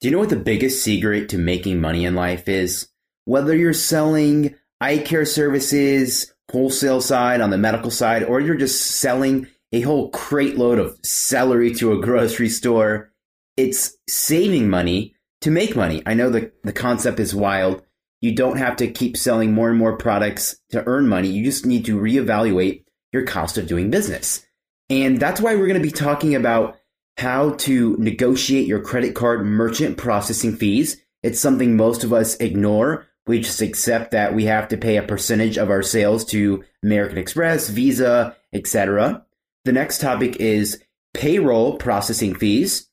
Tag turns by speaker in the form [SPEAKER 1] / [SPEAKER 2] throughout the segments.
[SPEAKER 1] Do you know what the biggest secret to making money in life is? Whether you're selling eye care services, wholesale side, on the medical side, or you're just selling a whole crate load of celery to a grocery store, it's saving money to make money. I know the, the concept is wild. You don't have to keep selling more and more products to earn money. You just need to reevaluate your cost of doing business. And that's why we're going to be talking about how to negotiate your credit card merchant processing fees. It's something most of us ignore. We just accept that we have to pay a percentage of our sales to American Express, Visa, etc. The next topic is payroll processing fees.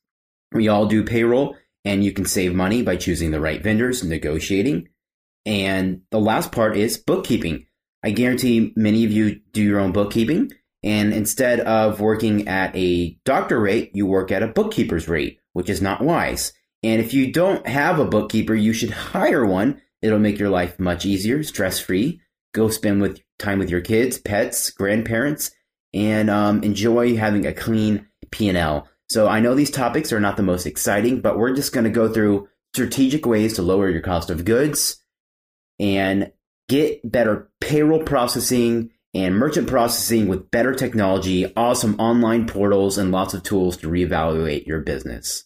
[SPEAKER 1] We all do payroll, and you can save money by choosing the right vendors, negotiating. And the last part is bookkeeping. I guarantee many of you do your own bookkeeping. And instead of working at a doctor rate, you work at a bookkeeper's rate, which is not wise. And if you don't have a bookkeeper, you should hire one. It'll make your life much easier, stress free. Go spend with time with your kids, pets, grandparents, and um, enjoy having a clean P&L. So I know these topics are not the most exciting, but we're just going to go through strategic ways to lower your cost of goods and get better payroll processing and merchant processing with better technology, awesome online portals, and lots of tools to reevaluate your business.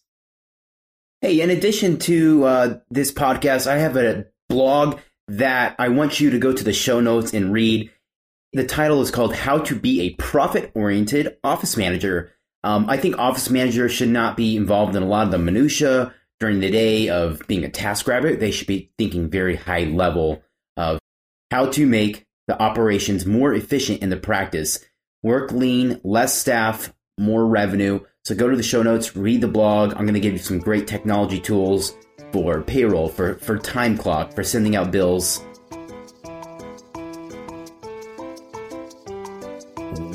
[SPEAKER 1] Hey, in addition to uh, this podcast, I have a blog that I want you to go to the show notes and read. The title is called How to Be a Profit Oriented Office Manager. Um, I think office managers should not be involved in a lot of the minutia during the day of being a task rabbit. They should be thinking very high level of how to make the operations more efficient in the practice. Work lean, less staff, more revenue. So go to the show notes, read the blog. I'm going to give you some great technology tools for payroll, for, for time clock, for sending out bills,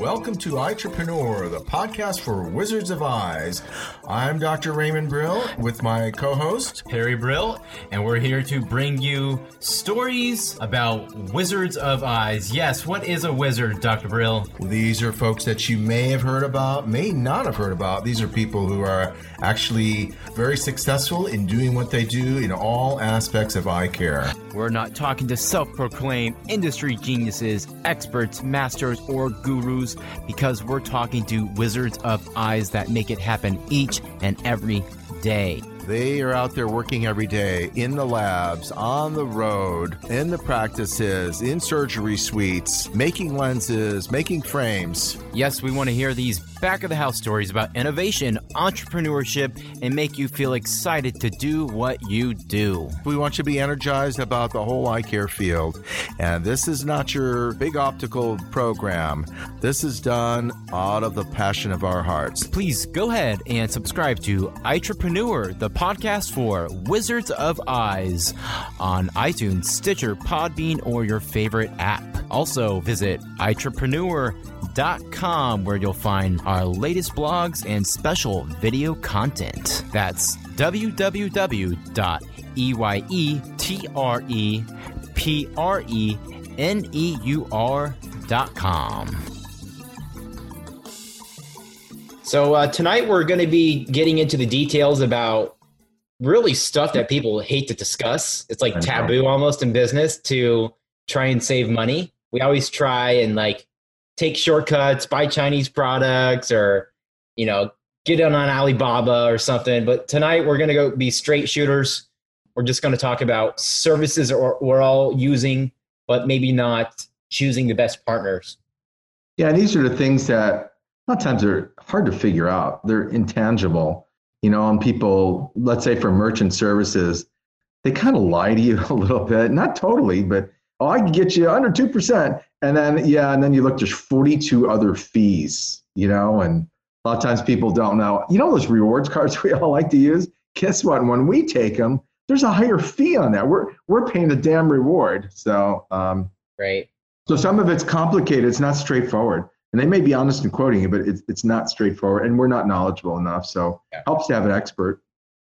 [SPEAKER 2] Welcome to Eyetrepreneur, the podcast for Wizards of Eyes. I'm Dr. Raymond Brill with my co host,
[SPEAKER 3] Harry Brill, and we're here to bring you stories about Wizards of Eyes. Yes, what is a wizard, Dr. Brill?
[SPEAKER 2] These are folks that you may have heard about, may not have heard about. These are people who are actually very successful in doing what they do in all aspects of eye care.
[SPEAKER 3] We're not talking to self proclaimed industry geniuses, experts, masters, or gurus because we're talking to wizards of eyes that make it happen each and every day.
[SPEAKER 2] They are out there working every day in the labs, on the road, in the practices, in surgery suites, making lenses, making frames.
[SPEAKER 3] Yes, we want to hear these back of the house stories about innovation, entrepreneurship, and make you feel excited to do what you do.
[SPEAKER 2] We want you to be energized about the whole eye care field. And this is not your big optical program. This is done out of the passion of our hearts.
[SPEAKER 3] Please go ahead and subscribe to Eyetrepreneur, the podcast for Wizards of Eyes on iTunes, Stitcher, Podbean, or your favorite app. Also, visit eyetrepreneur.com where you'll find our latest blogs and special video content. That's www.eyetrepreneur.com.
[SPEAKER 4] So uh, tonight we're going to be getting into the details about really stuff that people hate to discuss. It's like taboo almost in business to try and save money. We always try and like take shortcuts, buy Chinese products, or you know get on on Alibaba or something. But tonight we're going to go be straight shooters. We're just going to talk about services or we're all using, but maybe not choosing the best partners.
[SPEAKER 5] Yeah, and these are the things that a lot of times are hard to figure out. They're intangible, you know, and people, let's say for merchant services, they kind of lie to you a little bit. Not totally, but oh, I can get you under 2%. And then, yeah, and then you look, there's 42 other fees, you know, and a lot of times people don't know. You know, those rewards cards we all like to use? Guess what? When we take them, there's a higher fee on that. We're, we're paying the damn reward. So, um,
[SPEAKER 4] right.
[SPEAKER 5] So some of it's complicated. It's not straightforward and they may be honest in quoting it, but it's, it's not straightforward, and we're not knowledgeable enough. So yeah. helps to have an expert.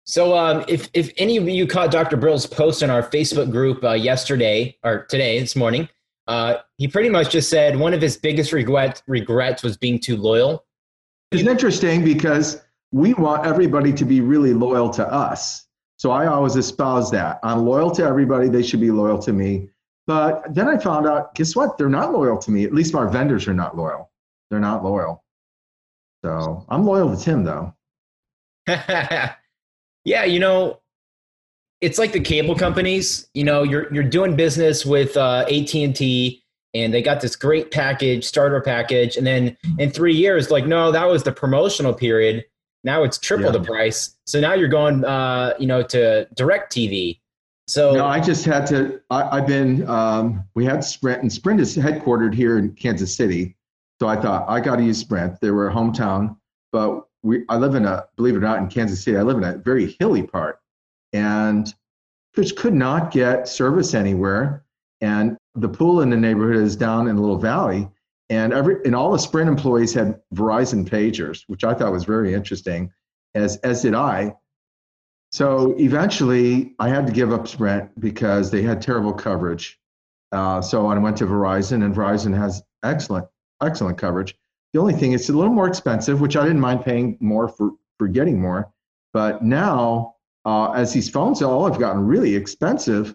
[SPEAKER 4] So um, if if any of you caught Dr. Brill's post in our Facebook group uh, yesterday or today this morning, uh, he pretty much just said one of his biggest regret regrets was being too loyal.
[SPEAKER 5] It's interesting because we want everybody to be really loyal to us. So I always espouse that. I'm loyal to everybody. They should be loyal to me. But then I found out, guess what? They're not loyal to me. At least our vendors are not loyal. They're not loyal. So I'm loyal to Tim, though.
[SPEAKER 4] yeah, you know, it's like the cable companies. You know, you're you're doing business with uh, AT and T, and they got this great package, starter package, and then in three years, like, no, that was the promotional period. Now it's triple yeah. the price. So now you're going, uh, you know, to DirecTV. So
[SPEAKER 5] no, I just had to. I, have been. Um, we had Sprint, and Sprint is headquartered here in Kansas City. So I thought I got to use Sprint. They were hometown, but we. I live in a, believe it or not, in Kansas City. I live in a very hilly part, and just could not get service anywhere. And the pool in the neighborhood is down in a little valley, and every and all the Sprint employees had Verizon pagers, which I thought was very interesting, as as did I. So eventually, I had to give up Sprint because they had terrible coverage. Uh, so I went to Verizon, and Verizon has excellent, excellent coverage. The only thing is, it's a little more expensive, which I didn't mind paying more for for getting more. But now, uh, as these phones all have gotten really expensive,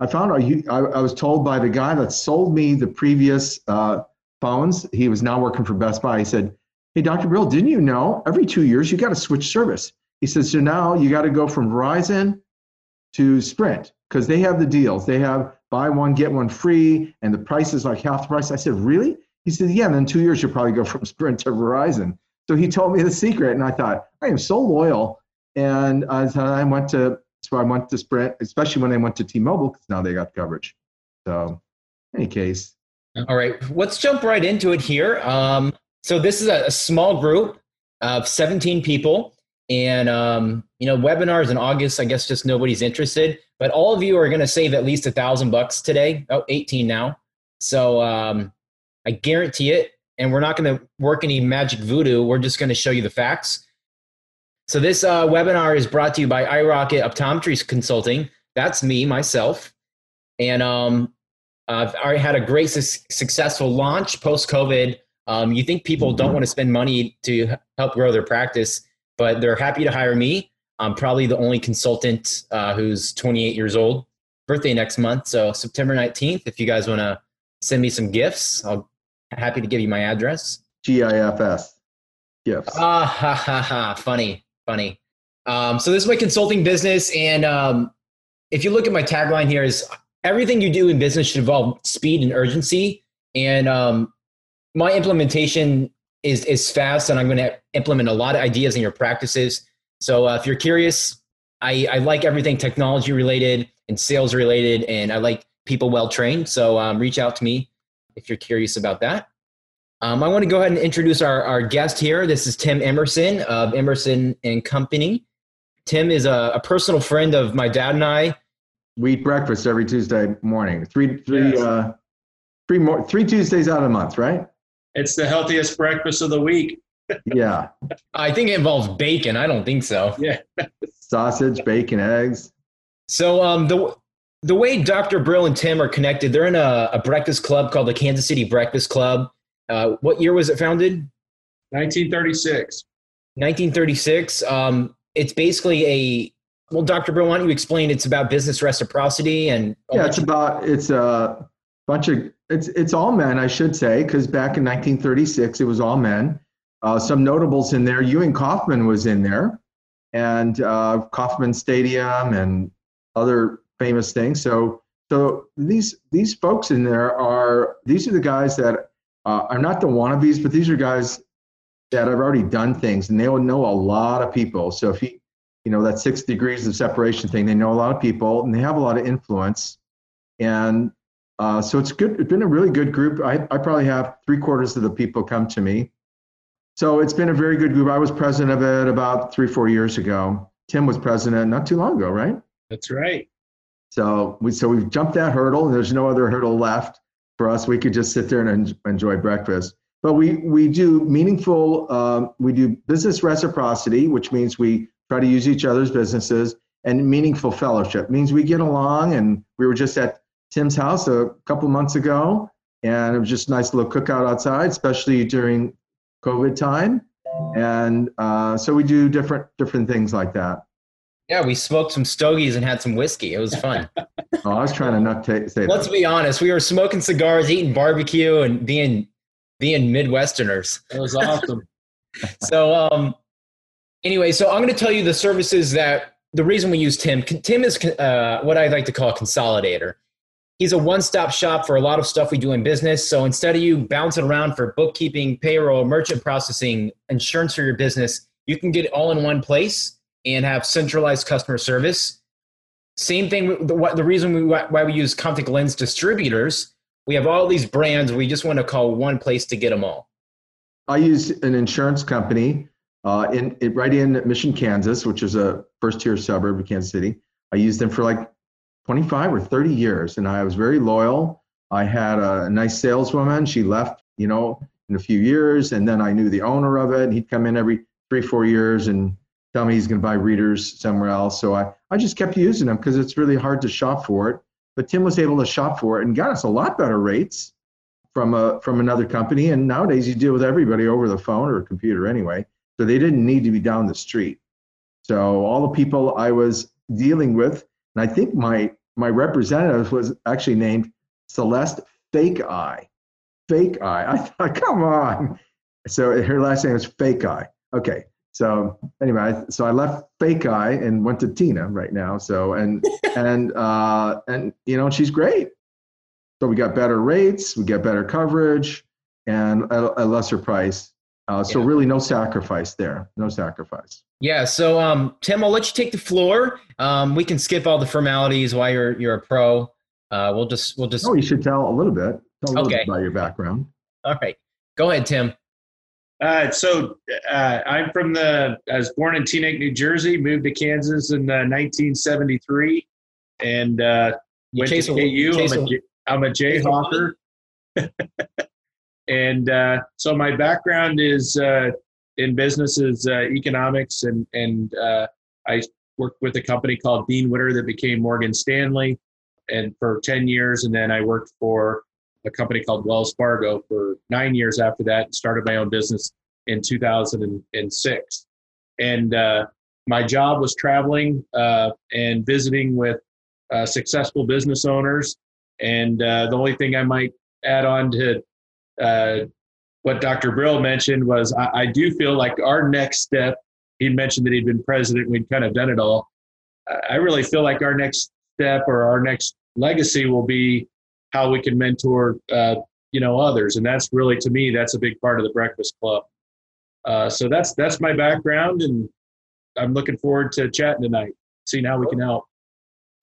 [SPEAKER 5] I found I, I was told by the guy that sold me the previous uh, phones. He was now working for Best Buy. He said, "Hey, Dr. Brill, didn't you know every two years you got to switch service?" He says, so now you got to go from Verizon to Sprint because they have the deals. They have buy one, get one free, and the price is like half the price. I said, really? He said, yeah, and then two years you'll probably go from Sprint to Verizon. So he told me the secret, and I thought, I am so loyal. And I went to, so I went to Sprint, especially when I went to T-Mobile because now they got coverage. So, any case.
[SPEAKER 4] All right, let's jump right into it here. Um, so this is a, a small group of 17 people and um, you know, webinars in August, I guess just nobody's interested. But all of you are going to save at least a thousand bucks today. Oh, 18 now. So um, I guarantee it. And we're not going to work any magic voodoo. We're just going to show you the facts. So this uh, webinar is brought to you by iRocket Optometry Consulting. That's me, myself. And um, I've already had a great su- successful launch post COVID. Um, you think people don't want to spend money to help grow their practice? But they're happy to hire me. I'm probably the only consultant uh, who's 28 years old. Birthday next month, so September 19th. If you guys want to send me some gifts, I'll happy to give you my address.
[SPEAKER 5] GIFS gifts.
[SPEAKER 4] Ah ha ha ha! Funny, funny. Um, so this is my consulting business, and um, if you look at my tagline here, is everything you do in business should involve speed and urgency. And um, my implementation is is fast, and I'm going to implement a lot of ideas in your practices. So uh, if you're curious, I, I like everything technology related and sales related, and I like people well trained. So um, reach out to me if you're curious about that. Um, I want to go ahead and introduce our, our guest here. This is Tim Emerson of Emerson and Company. Tim is a, a personal friend of my dad and I.
[SPEAKER 5] We eat breakfast every Tuesday morning. Three, three, yes. uh, three more, three Tuesdays out of the month, right?
[SPEAKER 6] It's the healthiest breakfast of the week.
[SPEAKER 5] yeah.
[SPEAKER 4] I think it involves bacon. I don't think so.
[SPEAKER 6] Yeah.
[SPEAKER 5] Sausage, bacon, eggs.
[SPEAKER 4] So um, the the way Dr. Brill and Tim are connected, they're in a, a breakfast club called the Kansas City Breakfast Club. Uh, what year was it founded?
[SPEAKER 6] 1936.
[SPEAKER 4] 1936. Um, it's basically a well, Dr. Brill, why don't you explain? It's about business reciprocity and
[SPEAKER 5] yeah, it's about it's a bunch of it's it's all men, I should say, because back in 1936 it was all men. Uh, some notables in there. Ewing Kauffman was in there, and uh, Kauffman Stadium and other famous things. So so these these folks in there are these are the guys that uh, are not the wannabes, but these are guys that have already done things, and they will know a lot of people. So if you you know that six degrees of separation thing, they know a lot of people, and they have a lot of influence. And uh, so it's good. It's been a really good group. I, I probably have three quarters of the people come to me. So it's been a very good group. I was president of it about three, four years ago. Tim was president not too long ago, right?
[SPEAKER 6] That's right.
[SPEAKER 5] So we so we've jumped that hurdle. There's no other hurdle left for us. We could just sit there and enjoy breakfast. But we we do meaningful. Um, we do business reciprocity, which means we try to use each other's businesses, and meaningful fellowship means we get along. And we were just at Tim's house a couple months ago, and it was just a nice little cookout outside, especially during COVID time. And uh, so we do different different things like that.
[SPEAKER 4] Yeah, we smoked some stogies and had some whiskey. It was fun.
[SPEAKER 5] Oh, I was trying to not ta- say
[SPEAKER 4] Let's
[SPEAKER 5] that.
[SPEAKER 4] be honest. We were smoking cigars, eating barbecue, and being being Midwesterners.
[SPEAKER 6] It was awesome.
[SPEAKER 4] So, um, anyway, so I'm going to tell you the services that the reason we use Tim. Tim is uh, what I like to call a consolidator. He's a one-stop shop for a lot of stuff we do in business. So instead of you bouncing around for bookkeeping, payroll, merchant processing, insurance for your business, you can get it all in one place and have centralized customer service. Same thing. The, the reason we, why we use contact lens distributors, we have all these brands. We just want to call one place to get them all.
[SPEAKER 5] I use an insurance company uh, in, in right in Mission, Kansas, which is a first tier suburb of Kansas City. I used them for like 25 or 30 years, and I was very loyal. I had a nice saleswoman. She left, you know, in a few years, and then I knew the owner of it. And he'd come in every three, four years and tell me he's going to buy readers somewhere else. So I, I just kept using them because it's really hard to shop for it. But Tim was able to shop for it and got us a lot better rates from a from another company. And nowadays you deal with everybody over the phone or computer anyway, so they didn't need to be down the street. So all the people I was dealing with, and I think my my representative was actually named Celeste Fake Eye. Fake Eye. I thought, come on. So her last name is Fake Eye. Okay. So anyway, so I left Fake Eye and went to Tina right now. So and and uh, and you know she's great. So we got better rates, we get better coverage, and a, a lesser price. Uh, so
[SPEAKER 4] Yeah.
[SPEAKER 5] really, no sacrifice there. No sacrifice.
[SPEAKER 4] Yeah. So, um, Tim, I'll let you take the floor. Um, we can skip all the formalities while you're you're a pro. Uh, we'll just we'll just
[SPEAKER 5] Oh, you should tell a little bit. Tell a little
[SPEAKER 4] Okay.
[SPEAKER 5] bit about your background.
[SPEAKER 4] all right. Go ahead, Tim.
[SPEAKER 6] Uh, so uh, I'm from the. I was born in Teaneck, New Jersey. Moved to Kansas in uh, 1973, and uh,
[SPEAKER 4] You
[SPEAKER 6] went
[SPEAKER 4] chase
[SPEAKER 6] to
[SPEAKER 4] a-
[SPEAKER 6] KU.
[SPEAKER 4] chase
[SPEAKER 6] I'm
[SPEAKER 4] a-
[SPEAKER 6] a, J- I'm a Jayhawker. and uh, so my background is uh, in business is uh, economics, and and uh, I worked with a company called Dean Witter that became Morgan Stanley, and for 10 years, and then I worked for a company called Wells Fargo for nine years after that, and started my own business in 2006. And uh, my job was traveling uh, and visiting with uh, successful business owners. And the only thing I might add on to what Dr. Brill mentioned was I, I do feel like our next step, he mentioned that he'd been president, we'd kind of done it all. I- really feel like our next step or our next legacy will be how we can mentor, uh, you know, others. And that's really, to me, that's a big part of the Breakfast Club. Uh, so that's that's my background, and I'm looking forward to chatting tonight, seeing how we can help.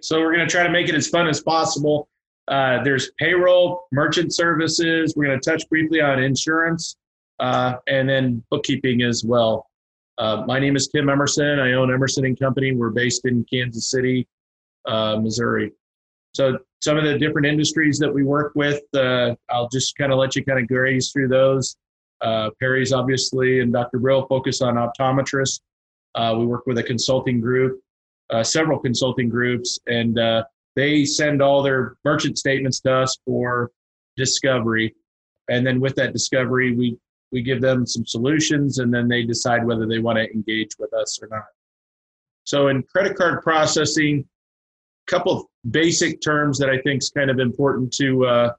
[SPEAKER 6] So we're going to try to make it as fun as possible. Uh, there's payroll, merchant services. We're going to touch briefly on insurance, uh, and then bookkeeping as well. Uh, my name is Tim Emerson. I own Emerson and Company. We're based in Kansas City, uh, Missouri. So some of the different industries that we work with, uh, I'll just kind of let you kind of graze through those. Uh, Perry's obviously and Dr. Brill focus on optometrists. We work with a consulting group, several consulting groups, and they send all their merchant statements to us for discovery. And then with that discovery, we we give them some solutions, and then they decide whether they want to engage with us or not. So in credit card processing, a couple of basic terms that I think is kind of important to uh,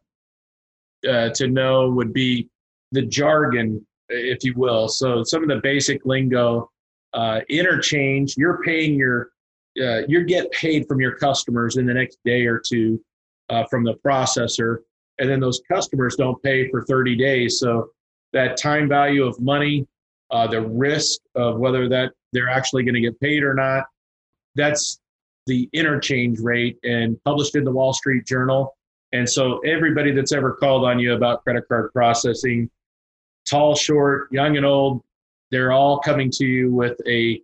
[SPEAKER 6] uh, to know would be the jargon, if you will. So some of the basic lingo, uh, interchange. You're paying your, uh, you get paid from your customers in the next day or two uh, from the processor, and then those customers don't pay for 30 days. So that time value of money, uh, the risk of whether that they're actually going to get paid or not, that's the interchange rate and published in the Wall Street Journal. And so everybody that's ever called on you about credit card processing, tall, short, young and old, they're all coming to you with a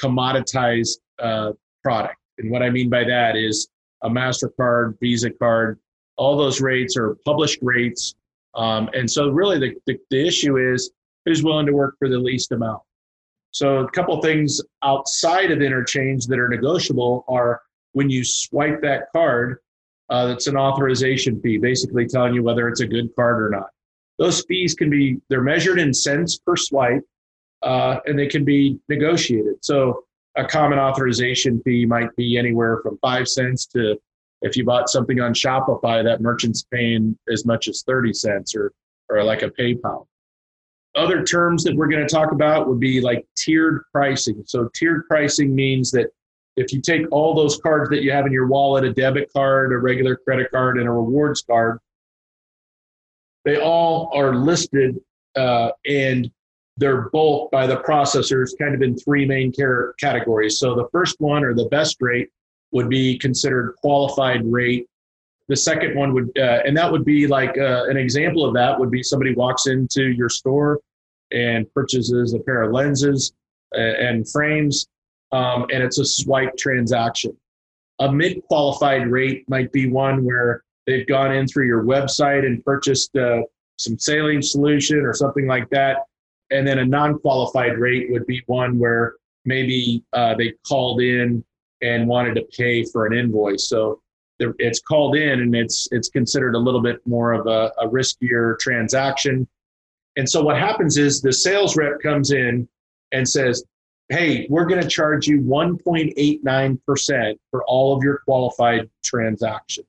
[SPEAKER 6] commoditized uh, product. And what I mean by that is a MasterCard, Visa card, all those rates are published rates. Um, and so really the, the, the issue is who's willing to work for the least amount. So a couple things outside of interchange that are negotiable are when you swipe that card, uh, that's an authorization fee, basically telling you whether it's a good card or not. Those fees can be they're measured in cents per swipe, uh, and they can be negotiated. So a common authorization fee might be anywhere from five cents to if you bought something on Shopify, that merchant's paying as much as 30 cents or, or like a PayPal. Other terms that we're going to talk about would be like tiered pricing. So, tiered pricing means that if you take all those cards that you have in your wallet a debit card, a regular credit card, and a rewards card they all are listed uh, and they're bulked by the processors kind of in three main categories. So the first one or the best rate would be considered qualified rate. The second one would, uh, and that would be like uh, an example of that would be somebody walks into your store and purchases a pair of lenses and frames, um, and it's a swipe transaction. A mid qualified rate might be one where they've gone in through your website and purchased uh, some saline solution or something like that. And then a non qualified rate would be one where maybe uh, they called in and wanted to pay for an invoice. So it's called in and it's it's considered a little bit more of a, a riskier transaction. And so what happens is the sales rep comes in and says, "Hey, we're going to charge you 1.89% for all of your qualified transactions."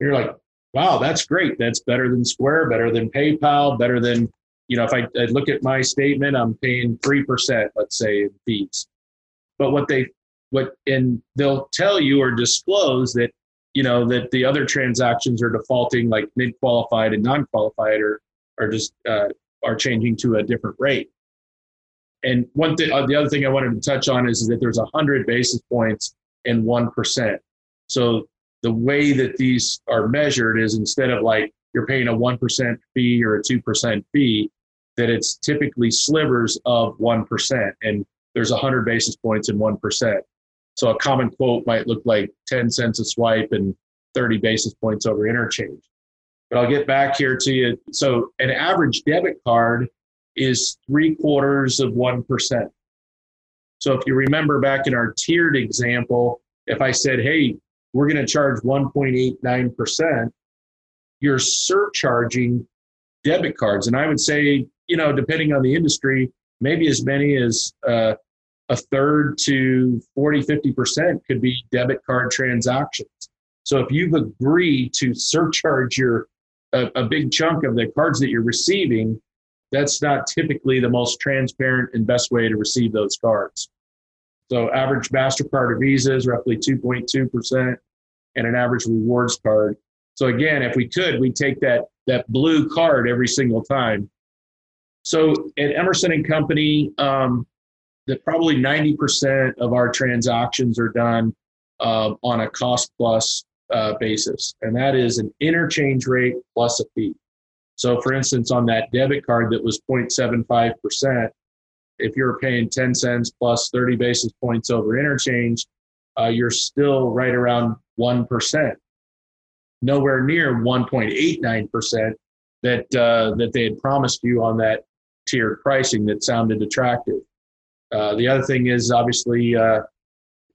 [SPEAKER 6] you're like, wow, that's great. That's better than Square, better than PayPal, better than, you know, if I, I look at my statement, I'm paying 3%, let's say, in fees. But what they, what, and they'll tell you or disclose that, you know, that the other transactions are defaulting like mid qualified and non qualified or, are just, uh, are changing to a different rate. And one thing, uh, the other thing I wanted to touch on is, is that there's 100 basis points in 1%. So the way that these are measured is instead of like you're paying a 1% fee or a 2% fee, that it's typically slivers of 1%. And there's 100 basis points in 1%. So a common quote might look like 10 cents a swipe and 30 basis points over interchange. But I'll get back here to you. So an average debit card is three quarters of 1%. So if you remember back in our tiered example, if I said, hey, we're going to charge 1.89%, you're surcharging debit cards. And I would say, you know, depending on the industry, maybe as many as uh, a third to 40, 50% could be debit card transactions. So if you've agreed to surcharge your a, a big chunk of the cards that you're receiving, that's not typically the most transparent and best way to receive those cards. So average MasterCard or Visa is roughly 2.2% and an average rewards card. So again, if we could, we'd take that, that blue card every single time. So at Emerson and Company, um, that probably 90% of our transactions are done uh, on a cost plus uh, basis, and that is an interchange rate plus a fee. So, for instance, on that debit card that was 0.75%, if you're paying 10 cents plus 30 basis points over interchange, uh, you're still right around 1%, nowhere near 1.89% that, uh, that they had promised you on that tiered pricing that sounded attractive. Uh, the other thing is obviously, uh,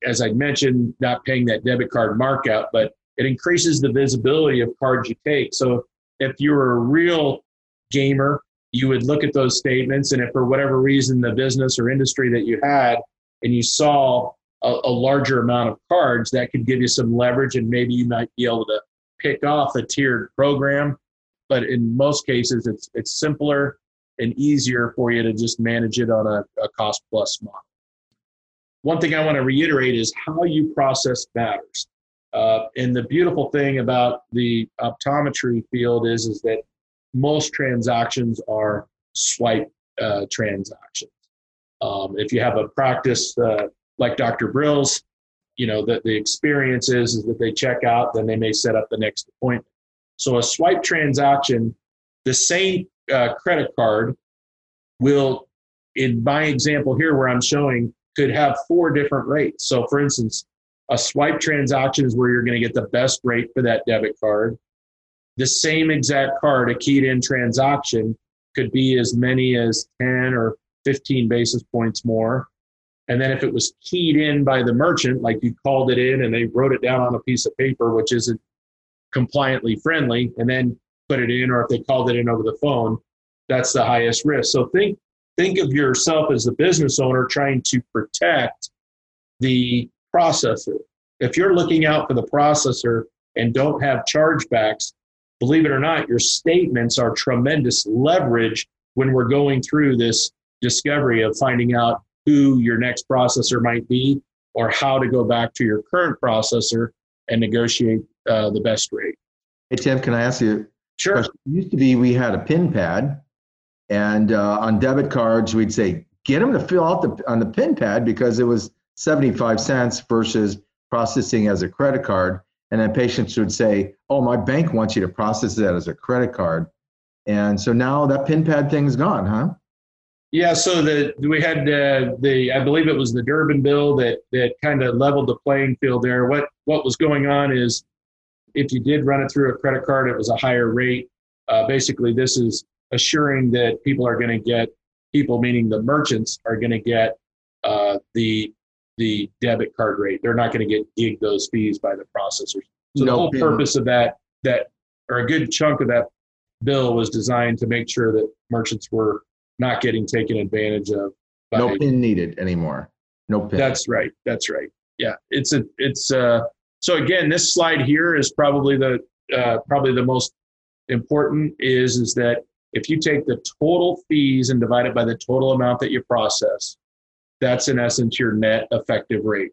[SPEAKER 6] as I mentioned, not paying that debit card markup, but it increases the visibility of cards you take. So if you're a real gamer you would look at those statements and if for whatever reason the business or industry that you had and you saw a, a, larger amount of cards that could give you some leverage and maybe you might be able to pick off a tiered program but in most cases it's it's simpler and easier for you to just manage it on a, a cost plus model one thing i want to reiterate is how you process matters uh, and the beautiful thing about the optometry field is is that most transactions are swipe uh, transactions. Um, if you have a practice uh, like Dr. Brill's, you know, the, the experience is, is that they check out, then they may set up the next appointment. So a swipe transaction, the same uh, credit card will, in my example here where I'm showing, could have four different rates. So for instance, a swipe transaction is where you're going to get the best rate for that debit card the same exact card, a keyed in transaction, could be as many as 10 or 15 basis points more. And then if it was keyed in by the merchant, like you called it in and they wrote it down on a piece of paper, which isn't compliantly friendly, and then put it in, or if they called it in over the phone, that's the highest risk. So think think of yourself as the business owner trying to protect the processor. If you're looking out for the processor and don't have chargebacks, believe it or not, your statements are tremendous leverage when we're going through this discovery of finding out who your next processor might be or how to go back to your current processor and negotiate uh, the best rate.
[SPEAKER 5] Hey, Tim, can I ask you?
[SPEAKER 6] Sure.
[SPEAKER 5] It used to be we had a pin pad, and uh, on debit cards, we'd say, get them to fill out the, on the pin pad because it was 75 cents versus processing as a credit card. And then patients would say, oh, my bank wants you to process that as a credit card. And so now that pin pad thing's gone, huh?
[SPEAKER 6] Yeah, so the we had uh, the I believe it was the Durbin bill that that kind of leveled the playing field there. What what was going on is if you did run it through a credit card, it was a higher rate. Uh, basically, this is assuring that people are going to get people, meaning the merchants, are going to get uh, the the debit card rate. They're not going to get gig those fees by the processors. So the whole purpose of that that or a good chunk of that bill was designed to make sure that merchants were not getting taken advantage of.
[SPEAKER 5] By, no pin needed anymore. No pin.
[SPEAKER 6] That's right. That's right. Yeah, it's a it's uh so again this slide here is probably the uh, probably the most important is is that if you take the total fees and divide it by the total amount that you process, that's in essence your net effective rate.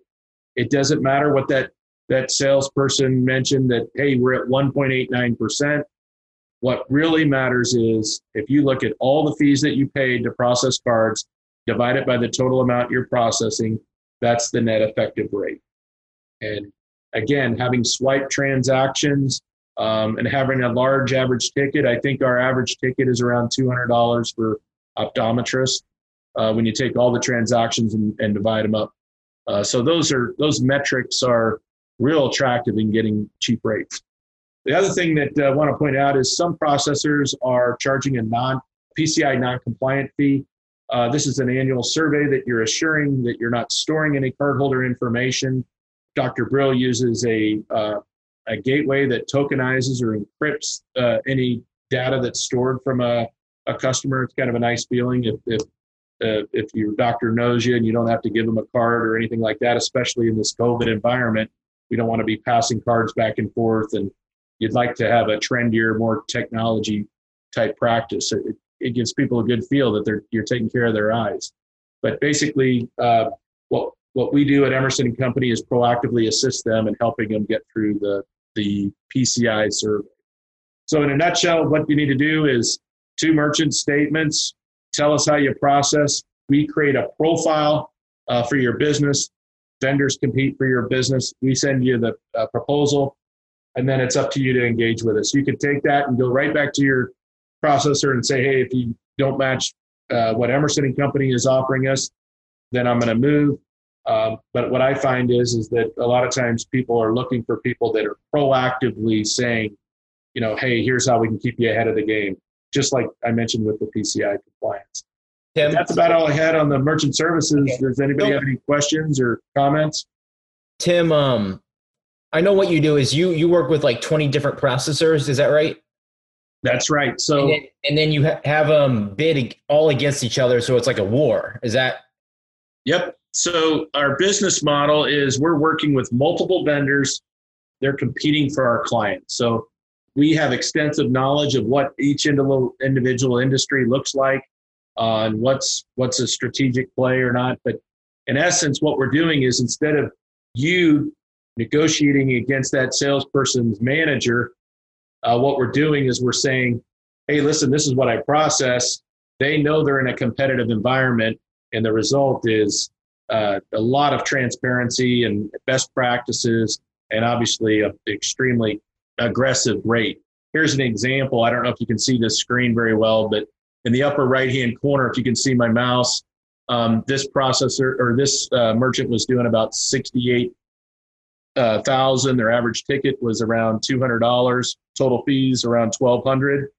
[SPEAKER 6] It doesn't matter what that that salesperson mentioned that hey we're at 1.89 percent what really matters is if you look at all the fees that you paid to process cards, divide it by the total amount you're processing, that's the net effective rate. And again, having swipe transactions um, and having a large average ticket, I think our average ticket is around $200 for optometrists uh, when you take all the transactions and, and divide them up. Uh, so those are those metrics are real attractive in getting cheap rates. The other thing that uh, I want to point out is some processors are charging a non PCI non-compliant fee. Uh, this is an annual survey that you're assuring that you're not storing any cardholder information. Dr. Brill uses a uh, a gateway that tokenizes or encrypts uh, any data that's stored from a, a customer. It's kind of a nice feeling if if uh, if your doctor knows you and you don't have to give them a card or anything like that, especially in this COVID environment. We don't want to be passing cards back and forth and you'd like to have a trendier, more technology type practice. It, it gives people a good feel that they're you're taking care of their eyes. But basically, uh, what what we do at Emerson and Company is proactively assist them in helping them get through the the PCI survey. So, in a nutshell, what you need to do is two merchant statements. Tell us how you process. We create a profile uh, for your business. Vendors compete for your business. We send you the uh, proposal and then it's up to you to engage with us. You can take that and go right back to your processor and say, hey, if you don't match uh, what Emerson and Company is offering us, then I'm going to move. Um, but what I find is is that a lot of times people are looking for people that are proactively saying, you know, hey, here's how we can keep you ahead of the game. Just like I mentioned with the PCI compliance. Tim, That's about all I had on the merchant services. Okay. Does anybody have any questions or comments?
[SPEAKER 4] Tim, um, I know what you do is you you work with like 20 different processors. Is that right?
[SPEAKER 6] That's right. So
[SPEAKER 4] and then, and then you ha- have them bid all against each other, so it's like a war. Is that?
[SPEAKER 6] Yep. So our business model is we're working with multiple vendors. They're competing for our clients. So we have extensive knowledge of what each individual industry looks like, uh, and what's what's a strategic play or not. But in essence, what we're doing is instead of you negotiating against that salesperson's manager, uh, what we're doing is we're saying, hey, listen, this is what I process. They know they're in a competitive environment, and the result is uh, a lot of transparency and best practices, and obviously an extremely aggressive rate. Here's an example. I don't know if you can see this screen very well, but in the upper right hand corner, if you can see my mouse, um, this processor or this uh, merchant was doing about 68 uh, thousand. Their average ticket was around two hundred dollars. Total fees around twelve hundred,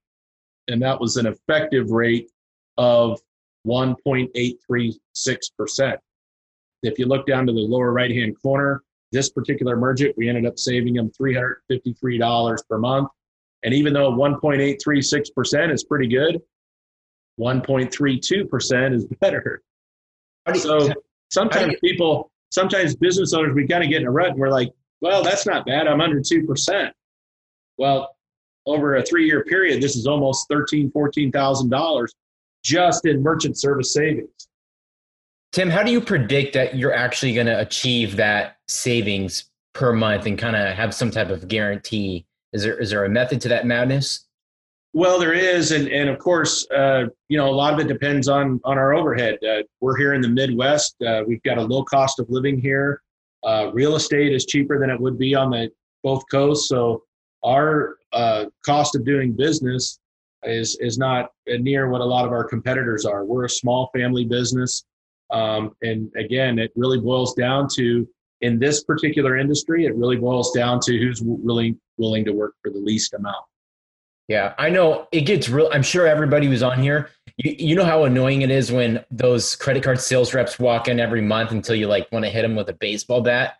[SPEAKER 6] and that was an effective rate of one point eight three six percent. If you look down to the lower right hand corner, this particular merchant, we ended up saving them three hundred fifty three dollars per month. And even though one point eight three six percent is pretty good, one point three two percent is better. So sometimes people sometimes business owners we kind of get in a rut and we're like, well, that's not bad. I'm under two percent. Well, over a three-year period, this is almost thirteen, fourteen thousand dollars just in merchant service savings.
[SPEAKER 4] Tim, how do you predict that you're actually going to achieve that savings per month and kind of have some type of guarantee? Is there is there a method to that madness?
[SPEAKER 6] Well, there is, and and of course, uh, you know, a lot of it depends on on our overhead. Uh, we're here in the Midwest. Uh, we've got a low cost of living here. Uh, real estate is cheaper than it would be on the both coasts, so our uh, cost of doing business is is not near what a lot of our competitors are. We're a small family business, um, and again, it really boils down to in this particular industry, it really boils down to who's really willing to work for the least amount.
[SPEAKER 4] Yeah, I know it gets real. I'm sure everybody who's on here, you, you know how annoying it is when those credit card sales reps walk in every month until you like want to hit them with a baseball bat.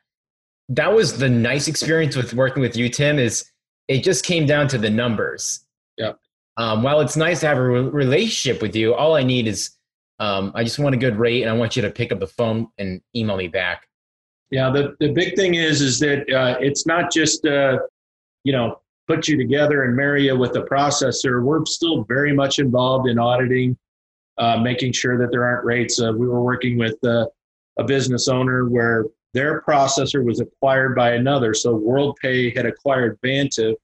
[SPEAKER 4] That was the nice experience with working with you, Tim. Is it just came down to the numbers.
[SPEAKER 6] Yeah.
[SPEAKER 4] Um, while it's nice to have a re- relationship with you, all I need is um, I just want a good rate, and I want you to pick up the phone and email me back.
[SPEAKER 6] Yeah, the, the big thing is is that uh, it's not just uh, you know put you together and marry you with a processor. We're still very much involved in auditing, uh, making sure that there aren't rates. Uh, we were working with uh, a business owner where their processor was acquired by another. So WorldPay had acquired Vantiv,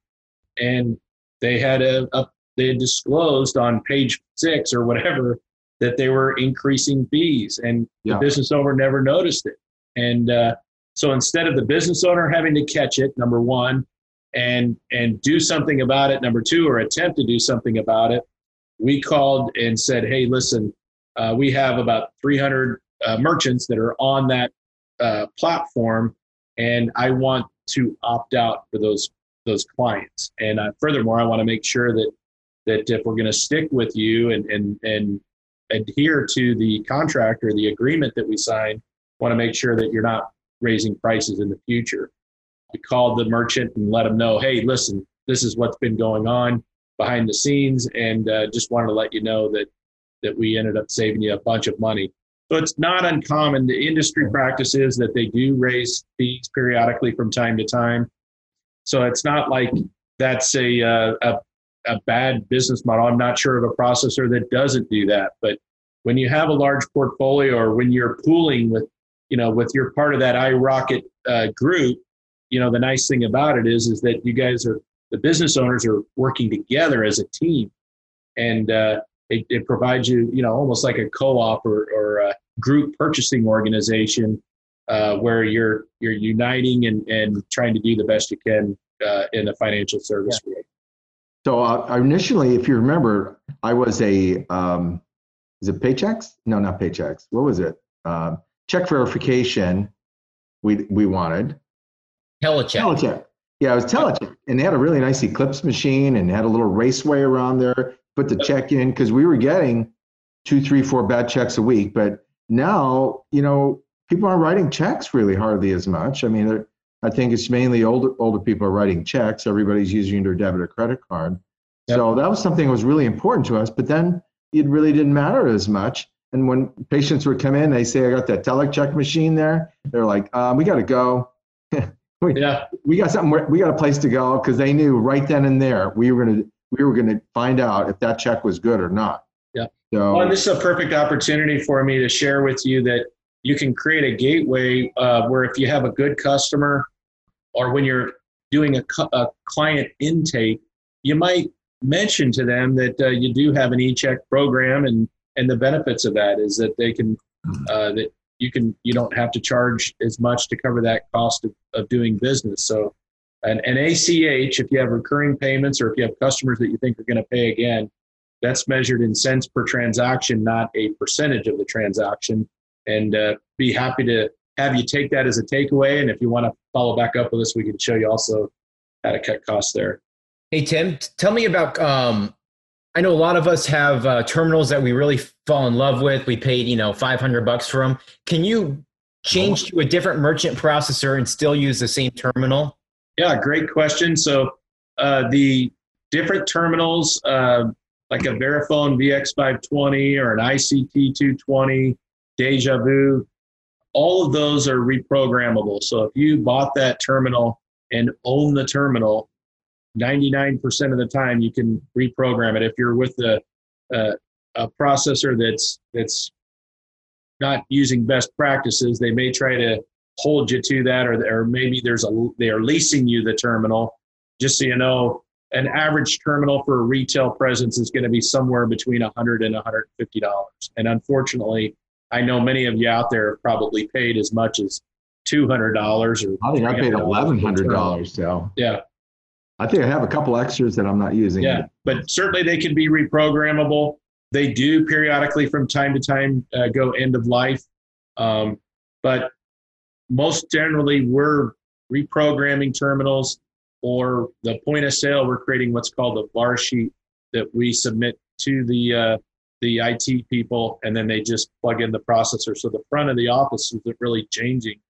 [SPEAKER 6] and they had a, a they had disclosed on page six or whatever that they were increasing fees, and yeah. the business owner never noticed it. And uh, so instead of the business owner having to catch it, number one, and and do something about it, number two, or attempt to do something about it, we called and said, hey, listen, uh, we have about 300 uh, merchants that are on that uh, platform, and I want to opt out for those those clients. And uh, furthermore, I want to make sure that that if we're going to stick with you and and and adhere to the contract or the agreement that we signed, want to make sure that you're not raising prices in the future. We called the merchant and let them know, hey, listen, this is what's been going on behind the scenes, and uh, just wanted to let you know that that we ended up saving you a bunch of money. So it's not uncommon. The industry practice is that they do raise fees periodically from time to time. So it's not like that's a, uh, a, a bad business model. I'm not sure of a processor that doesn't do that. But when you have a large portfolio or when you're pooling with, you know, with your part of that iRocket uh, group, you know, the nice thing about it is, is that you guys are, the business owners are working together as a team. And uh, it, it, provides you, you know, almost like a co-op or, or a group purchasing organization uh, where you're you're uniting and, and trying to do the best you can uh, in the financial service yeah.
[SPEAKER 5] So uh, initially, if you remember, I was a um, is it paychecks? No, not paychecks. What was it? Uh, check verification. We we wanted.
[SPEAKER 4] Telecheck.
[SPEAKER 5] Telecheck. Yeah, it was Telecheck, and they had a really nice Eclipse machine and had a little raceway around there. Put the check in because we were getting two, three, four bad checks a week. But now, you know, people aren't writing checks really hardly as much. I mean, I think it's mainly older older people are writing checks. Everybody's using their debit or credit card. Yep. So that was something that was really important to us. But then it really didn't matter as much. And when patients would come in, they say, "I got that telecheck machine there." They're like, um, "We got to go." we, yeah. we got something. We got a place to go because they knew right then and there we were gonna we were gonna find out if that check was good or not.
[SPEAKER 6] Yeah. So well, this is a perfect opportunity for me to share with you that you can create a gateway uh, where if you have a good customer or when you're doing a, a client intake, you might mention to them that uh, you do have an e-check program and and the benefits of that is that they can mm-hmm. uh, that you can you don't have to charge as much to cover that cost of, of doing business. So an, an ach if you have recurring payments or if you have customers that you think are going to pay again that's measured in cents per transaction not a percentage of the transaction. And uh, be happy to have you take that as a takeaway. And if you want to follow back up with us we can show you also how to cut costs there
[SPEAKER 4] Hey Tim, tell me about. Um, I know a lot of us have uh, terminals that we really fall in love with. We paid you know five hundred bucks for them. Can you change to a different merchant processor and still use the same terminal?
[SPEAKER 6] Yeah, great question. So uh, the different terminals, uh, like a Verifone VX520 or an ICT220, Dejavoo, all of those are reprogrammable. So if you bought that terminal and own the terminal, 99% of the time you can reprogram it. If you're with a, a, uh, a processor that's that's not using best practices, they may try to hold you to that, or, or maybe there's a they are leasing you the terminal. Just so you know, an average terminal for a retail presence is going to be somewhere between 100 and 150 dollars. And unfortunately, I know many of you out there have probably paid as much as two hundred dollars or
[SPEAKER 5] I think I paid eleven hundred dollars. So
[SPEAKER 6] yeah,
[SPEAKER 5] I think I have a couple extras that I'm not using.
[SPEAKER 6] Yeah, but certainly they can be reprogrammable. They do periodically, from time to time, uh, go end of life. Um, but most generally, we're reprogramming terminals or the point of sale. We're creating what's called a VAR sheet that we submit to the uh, the IT people, and then they just plug in the processor. So the front of the office isn't really changing.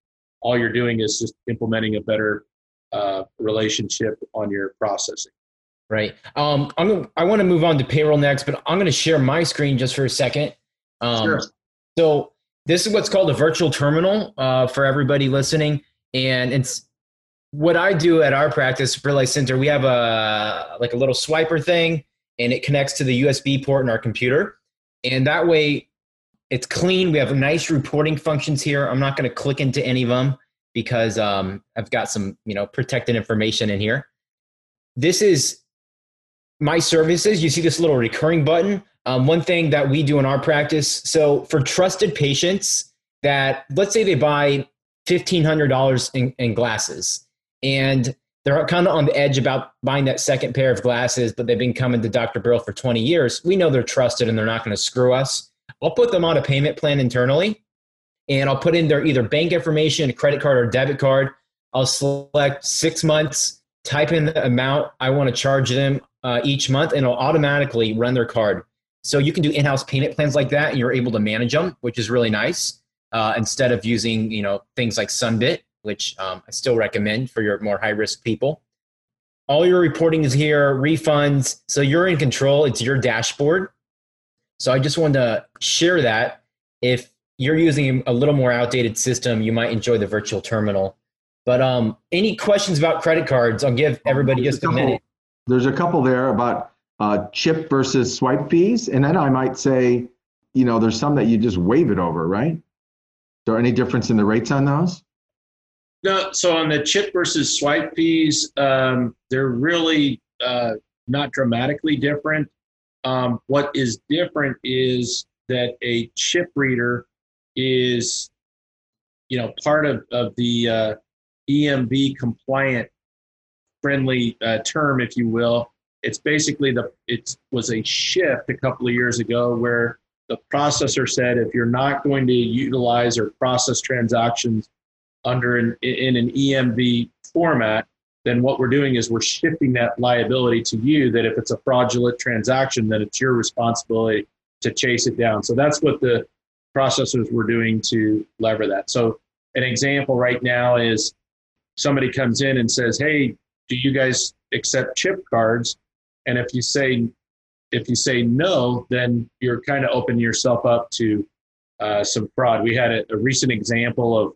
[SPEAKER 6] All you're doing is just implementing a better uh, relationship on your processing.
[SPEAKER 4] Right. Um, I'm gonna, I want to move on to payroll next, but I'm going to share my screen just for a second. Um,
[SPEAKER 6] Sure.
[SPEAKER 4] So this is what's called a virtual terminal uh, for everybody listening, and it's what I do at our practice Brill Eye Center. We have a like a little swiper thing, and it connects to the USB port in our computer, and that way it's clean. We have nice reporting functions here. I'm not going to click into any of them because um, I've got some you know protected information in here. This is my services. You see this little recurring button. Um, one thing that we do in our practice. So for trusted patients that let's say they buy fifteen hundred dollars in, in glasses and they're kind of on the edge about buying that second pair of glasses, but they've been coming to Dr. Brill for 20 years. We know they're trusted and they're not going to screw us. I'll put them on a payment plan internally and I'll put in their either bank information, credit card or debit card. I'll select six months, type in the amount I want to charge them uh, each month, and it'll automatically run their card. So you can do in-house payment plans like that, and you're able to manage them, which is really nice. Uh, instead of using you know things like Sunbit, which um, I still recommend for your more high-risk people. All your reporting is here, refunds. So you're in control. It's your dashboard. So I just wanted to share that. If you're using a little more outdated system, you might enjoy the virtual terminal. But um, any questions about credit cards? I'll give everybody just a
[SPEAKER 5] couple-
[SPEAKER 4] minute.
[SPEAKER 5] There's a couple there about uh, chip versus swipe fees, and then I might say, you know, there's some that you just wave it over, right? Is there any difference in the rates on those?
[SPEAKER 6] No, so on the chip versus swipe fees, um, they're really uh, not dramatically different. Um, what is different is that a chip reader is, you know, part of of the uh, EMV compliant friendly uh, term, if you will. It's basically the it was a shift a couple of years ago where the processor said if you're not going to utilize or process transactions under an in an EMV format, then what we're doing is we're shifting that liability to you. That if it's a fraudulent transaction, then it's your responsibility to chase it down. So that's what the processors were doing to lever that. So an example right now is somebody comes in and says, "Hey, do you guys accept chip cards?" And if you say if you say no, then you're kind of opening yourself up to uh, some fraud. We had a, a recent example of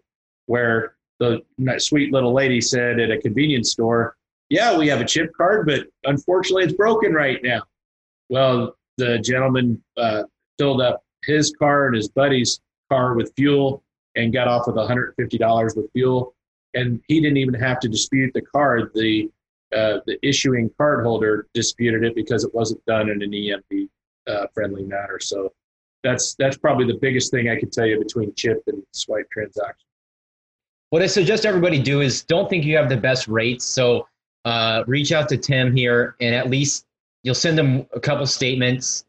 [SPEAKER 6] where the sweet little lady said at a convenience store, "Yeah, we have a chip card, but unfortunately, it's broken right now." Well, the gentleman uh, filled up his car and his buddy's car with fuel and got off with $150 with fuel, and he didn't even have to dispute the card. The uh, the issuing card holder disputed it because it wasn't done in an EMV uh, friendly manner. So that's that's probably the biggest thing I could tell you between chip and swipe transactions.
[SPEAKER 4] What I suggest everybody do is don't think you have the best rates. So uh, reach out to Tim here, and at least you'll send them a couple statements.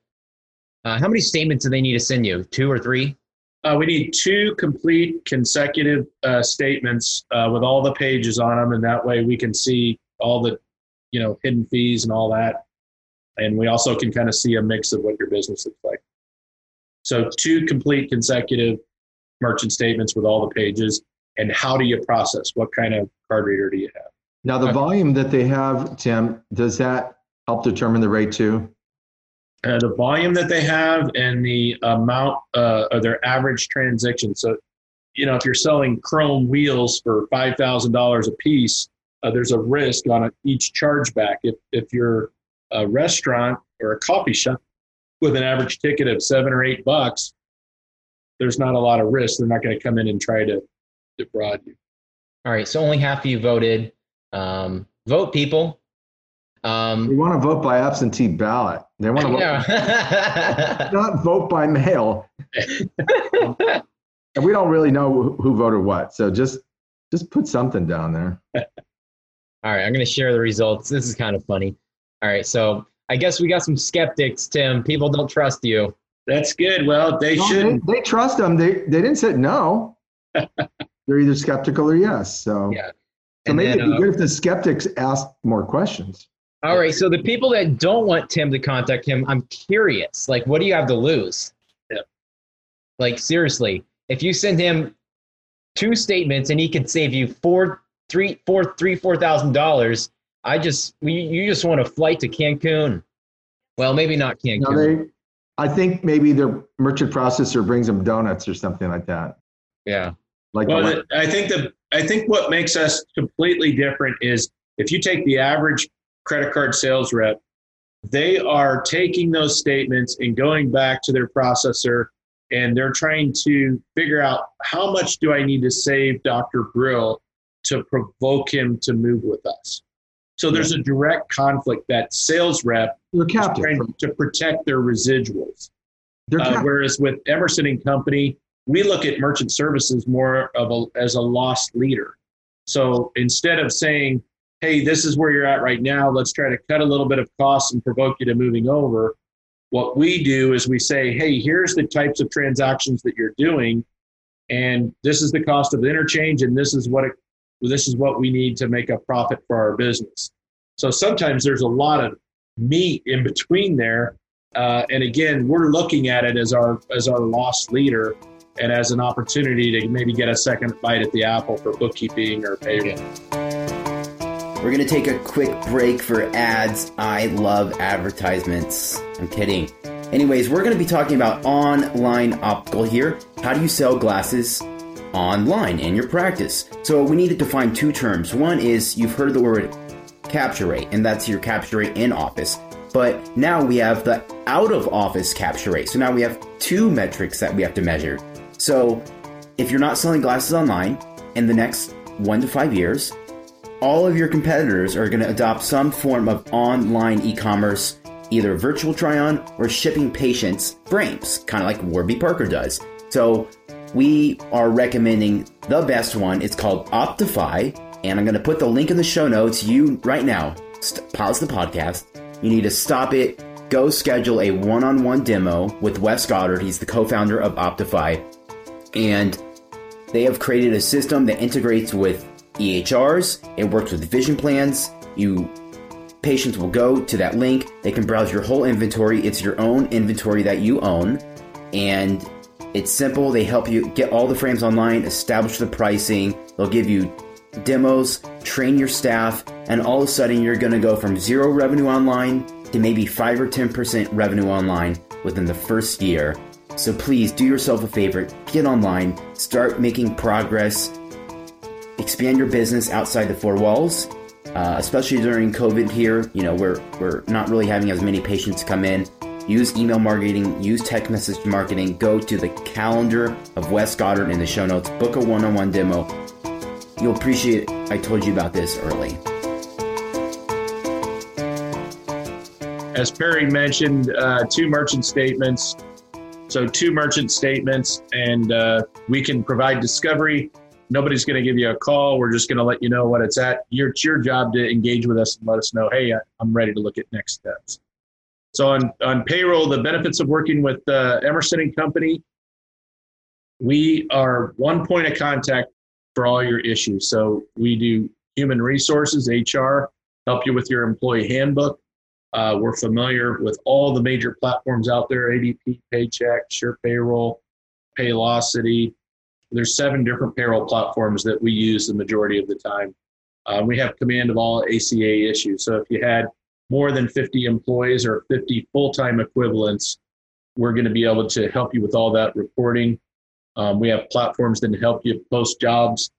[SPEAKER 4] Uh, how many statements do they need to send you? Two or three?
[SPEAKER 6] Uh, we need two complete consecutive uh, statements uh, with all the pages on them, and that way we can see all the, you know, hidden fees and all that, and we also can kind of see a mix of what your business looks like. So two complete consecutive merchant statements with all the pages, and how do you process? What kind of card reader do you have?
[SPEAKER 5] Now, the volume that they have, Tim, does that help determine the rate too?
[SPEAKER 6] uh, the volume that they have and the amount uh, of their average transaction. So you know, if you're selling chrome wheels for five thousand dollars a piece, uh, there's a risk on a, each chargeback. If if you're a restaurant or a coffee shop with an average ticket of seven or eight bucks, there's not a lot of risk. They're not going to come in and try to defraud you.
[SPEAKER 4] All right, so only half of you voted. Um, vote, people. Um,
[SPEAKER 5] They want to vote by absentee ballot. They want to vote, not vote by mail. And we don't really know who, who voted what. So just just put something down there.
[SPEAKER 4] All right, I'm going to share the results. This is kind of funny. All right, so I guess we got some skeptics, Tim. People don't trust you.
[SPEAKER 6] That's good. Well, they
[SPEAKER 5] No,
[SPEAKER 6] shouldn't.
[SPEAKER 5] They, they trust them. They they didn't say no. They're either skeptical or yes. So,
[SPEAKER 4] Yeah.
[SPEAKER 5] so
[SPEAKER 4] And
[SPEAKER 5] maybe
[SPEAKER 4] then,
[SPEAKER 5] it'd be
[SPEAKER 4] uh,
[SPEAKER 5] good if the skeptics asked more questions.
[SPEAKER 4] All right, so the people that don't want Tim to contact him, I'm curious. Like, what do you have to lose? Like, seriously, if you send him two statements and he could save you four, three, four, three, four thousand dollars, I just, you just want a flight to Cancun. Well, maybe not Cancun.
[SPEAKER 5] They, I think maybe their merchant processor brings them donuts or something like that.
[SPEAKER 4] yeah.
[SPEAKER 5] Like
[SPEAKER 6] Well,
[SPEAKER 5] the-
[SPEAKER 6] I think the I think what makes us completely different is if you take the average credit card sales rep, they are taking those statements and going back to their processor and they're trying to figure out how much do I need to save Dr. Brill to provoke him to move with us. So there's a direct conflict that sales rep
[SPEAKER 5] they're captive.
[SPEAKER 6] trying to protect their residuals. Uh, whereas with Emerson and Company, we look at merchant services more of a, as a loss leader. So instead of saying, "Hey, this is where you're at right now. Let's try to cut a little bit of costs and provoke you to moving over," what we do is we say, "Hey, here's the types of transactions that you're doing, and this is the cost of the interchange, and this is what it, this is what we need to make a profit for our business." So sometimes there's a lot of meat in between there uh, and again, we're looking at it as our as our loss leader and as an opportunity to maybe get a second bite at the apple for bookkeeping or payroll.
[SPEAKER 1] We're going to take a quick break for ads. I love advertisements. I'm kidding. Anyways, we're going to be talking about online optical here. How do you sell glasses online in your practice? So we need to define two terms. One is you've heard the word capture rate, and that's your capture rate in office. But now we have the out of office capture rate. So now we have two metrics that we have to measure. So if you're not selling glasses online in the next one to five years, all of your competitors are going to adopt some form of online e-commerce, either virtual try-on or shipping patients frames, kind of like Warby Parker does. So we are recommending the best one. It's called Optify, and I'm going to put the link in the show notes. You right now, st- pause the podcast. You need to stop it. Go schedule a one-on-one demo with Wes Goddard. He's the co-founder of Optify, and they have created a system that integrates with EHRs. It works with vision plans. You patients will go to that link. They can browse your whole inventory. It's your own inventory that you own, and it's simple. They help you get all the frames online, establish the pricing. They'll give you demos, train your staff, and all of a sudden you're going to go from zero revenue online to maybe 5 or 10% revenue online within the first year. So please do yourself a favor, get online, start making progress, expand your business outside the four walls. Uh, especially during COVID here, you know, we're, we're not really having as many patients come in. Use email marketing, use text message marketing, go to the calendar of Wes Goddard in the show notes, book a one on one demo. You'll appreciate I told you about this early.
[SPEAKER 6] As Perry mentioned, uh, two merchant statements. So two merchant statements, and uh, we can provide discovery. Nobody's going to give you a call. We're just going to let you know what it's at. Your, it's your job to engage with us and let us know, hey, I'm ready to look at next steps. So on, on payroll, the benefits of working with uh, Emerson and Company, we are one point of contact for all your issues. So we do human resources, HR, help you with your employee handbook. Uh, we're familiar with all the major platforms out there: ADP, Paychex, Sure Payroll, Paylocity. There's seven different payroll platforms that we use the majority of the time. Uh, we have command of all ACA issues. So if you had more than 50 employees or 50 full-time equivalents, we're going to be able to help you with all that reporting. Um, we have platforms that help you post jobs,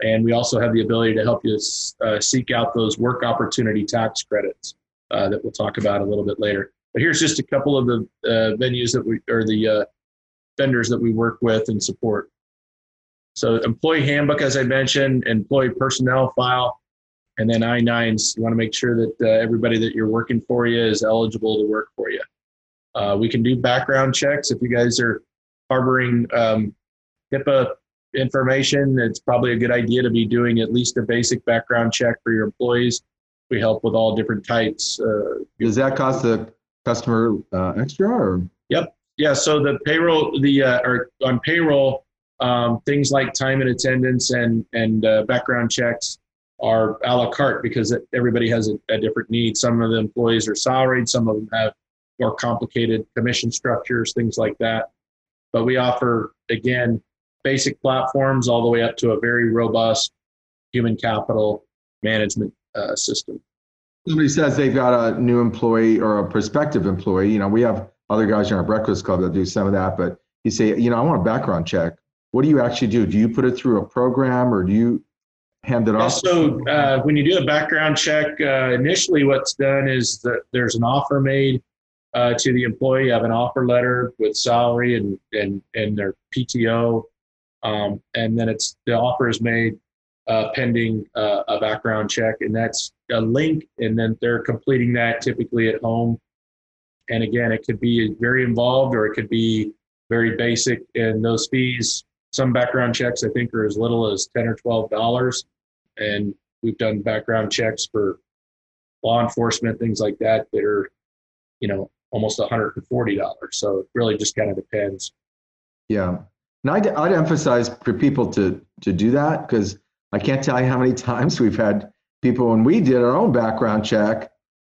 [SPEAKER 6] and we also have the ability to help you uh, seek out those work opportunity tax credits uh, that we'll talk about a little bit later. But here's just a couple of the uh, venues that we or the uh, vendors that we work with and support. So employee handbook, as I mentioned, employee personnel file, and then I-9s. You want to make sure that uh, everybody that you're working for you is eligible to work for you. Uh, we can do background checks if you guys are harboring um, HIPAA information. It's probably a good idea to be doing at least a basic background check for your employees. We help with all different types. Uh,
[SPEAKER 5] Does that cost the customer uh, extra? Or?
[SPEAKER 6] Yep. Yeah. So the payroll, the uh, or on payroll, um, things like time and attendance and and uh, background checks are a la carte because everybody has a, a, different need. Some of the employees are salaried, some of them have more complicated commission structures, things like that. But we offer, again, basic platforms all the way up to a very robust human capital management uh, system.
[SPEAKER 5] Somebody says they've got a new employee or a prospective employee. You know, we have other guys in our breakfast club that do some of that, but you say, you know, I want a background check. What do you actually do? Do you put it through a program or do you hand it off?
[SPEAKER 6] So uh, when you do a background check, uh, initially what's done is that there's an offer made uh, to the employee. You have an offer letter with salary and and and their PTO, um, and then it's the offer is made uh, pending uh, a background check, and that's a link, and then they're completing that typically at home. And again, it could be very involved or it could be very basic, and those fees some background checks I think are as little as ten or twelve dollars, and we've done background checks for law enforcement things like that that are, you know, almost one hundred and forty dollars. So it really just kind of depends.
[SPEAKER 5] Yeah, and I'd, I'd emphasize for people to to do that because I can't tell you how many times we've had people when we did our own background check.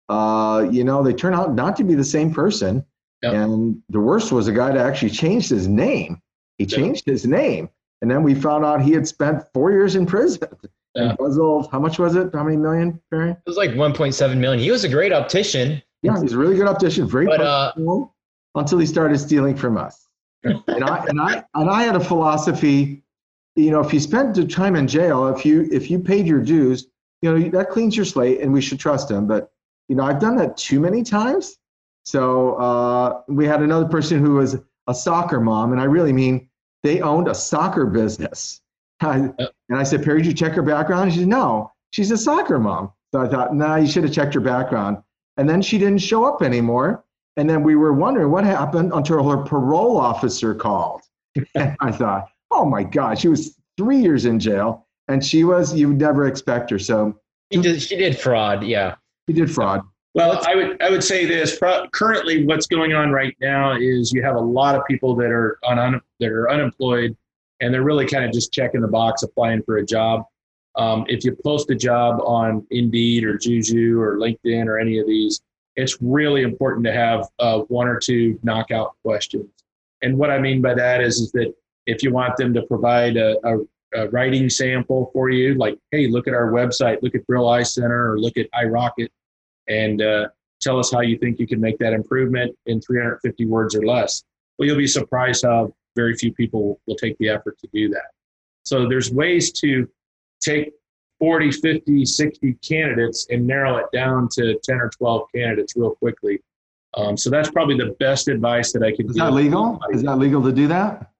[SPEAKER 5] Uh, you know, they turn out not to be the same person. Yep. And the worst was a guy that actually changed his name. He changed his name. And then we found out he had spent four years in prison. Yeah. Embezzled, how much was it? How many million, Barry?
[SPEAKER 4] It was like 1.7 million. He was a great optician.
[SPEAKER 5] Yeah, he's a really good optician. Very but, uh, until he started stealing from us. and I and I and I had a philosophy, you know, if you spent the time in jail, if you if you paid your dues, you know, that cleans your slate, and we should trust him. But you know, I've done that too many times. So uh, we had another person who was a soccer mom, and I really mean they owned a soccer business. and I said, Perry, did you check her background? She said, no, she's a soccer mom. So I thought, nah, you should have checked her background. And then she didn't show up anymore. And then we were wondering what happened until her parole officer called. and I thought, oh my God, she was three years in jail. And she was, you would never expect her. So
[SPEAKER 4] she did, she did fraud. Yeah.
[SPEAKER 5] She did fraud.
[SPEAKER 6] Well, I would I would say this. Currently, what's going on right now is you have a lot of people that are on that are unemployed, and they're really kind of just checking the box, applying for a job. Um, if you post a job on Indeed or Juju or LinkedIn or any of these, it's really important to have uh, one or two knockout questions. And what I mean by that is, is that if you want them to provide a, a, a writing sample for you, like, hey, look at our website, look at Brill Eye Center, or look at iRocket and uh, tell us how you think you can make that improvement in 350 words or less. Well, you'll be surprised how very few people will take the effort to do that. So there's ways to take 40, 50, 60 candidates and narrow it down to 10 or 12 candidates real quickly. Um, so that's probably the best advice that I could give.
[SPEAKER 5] Is that legal? Is that legal to do that?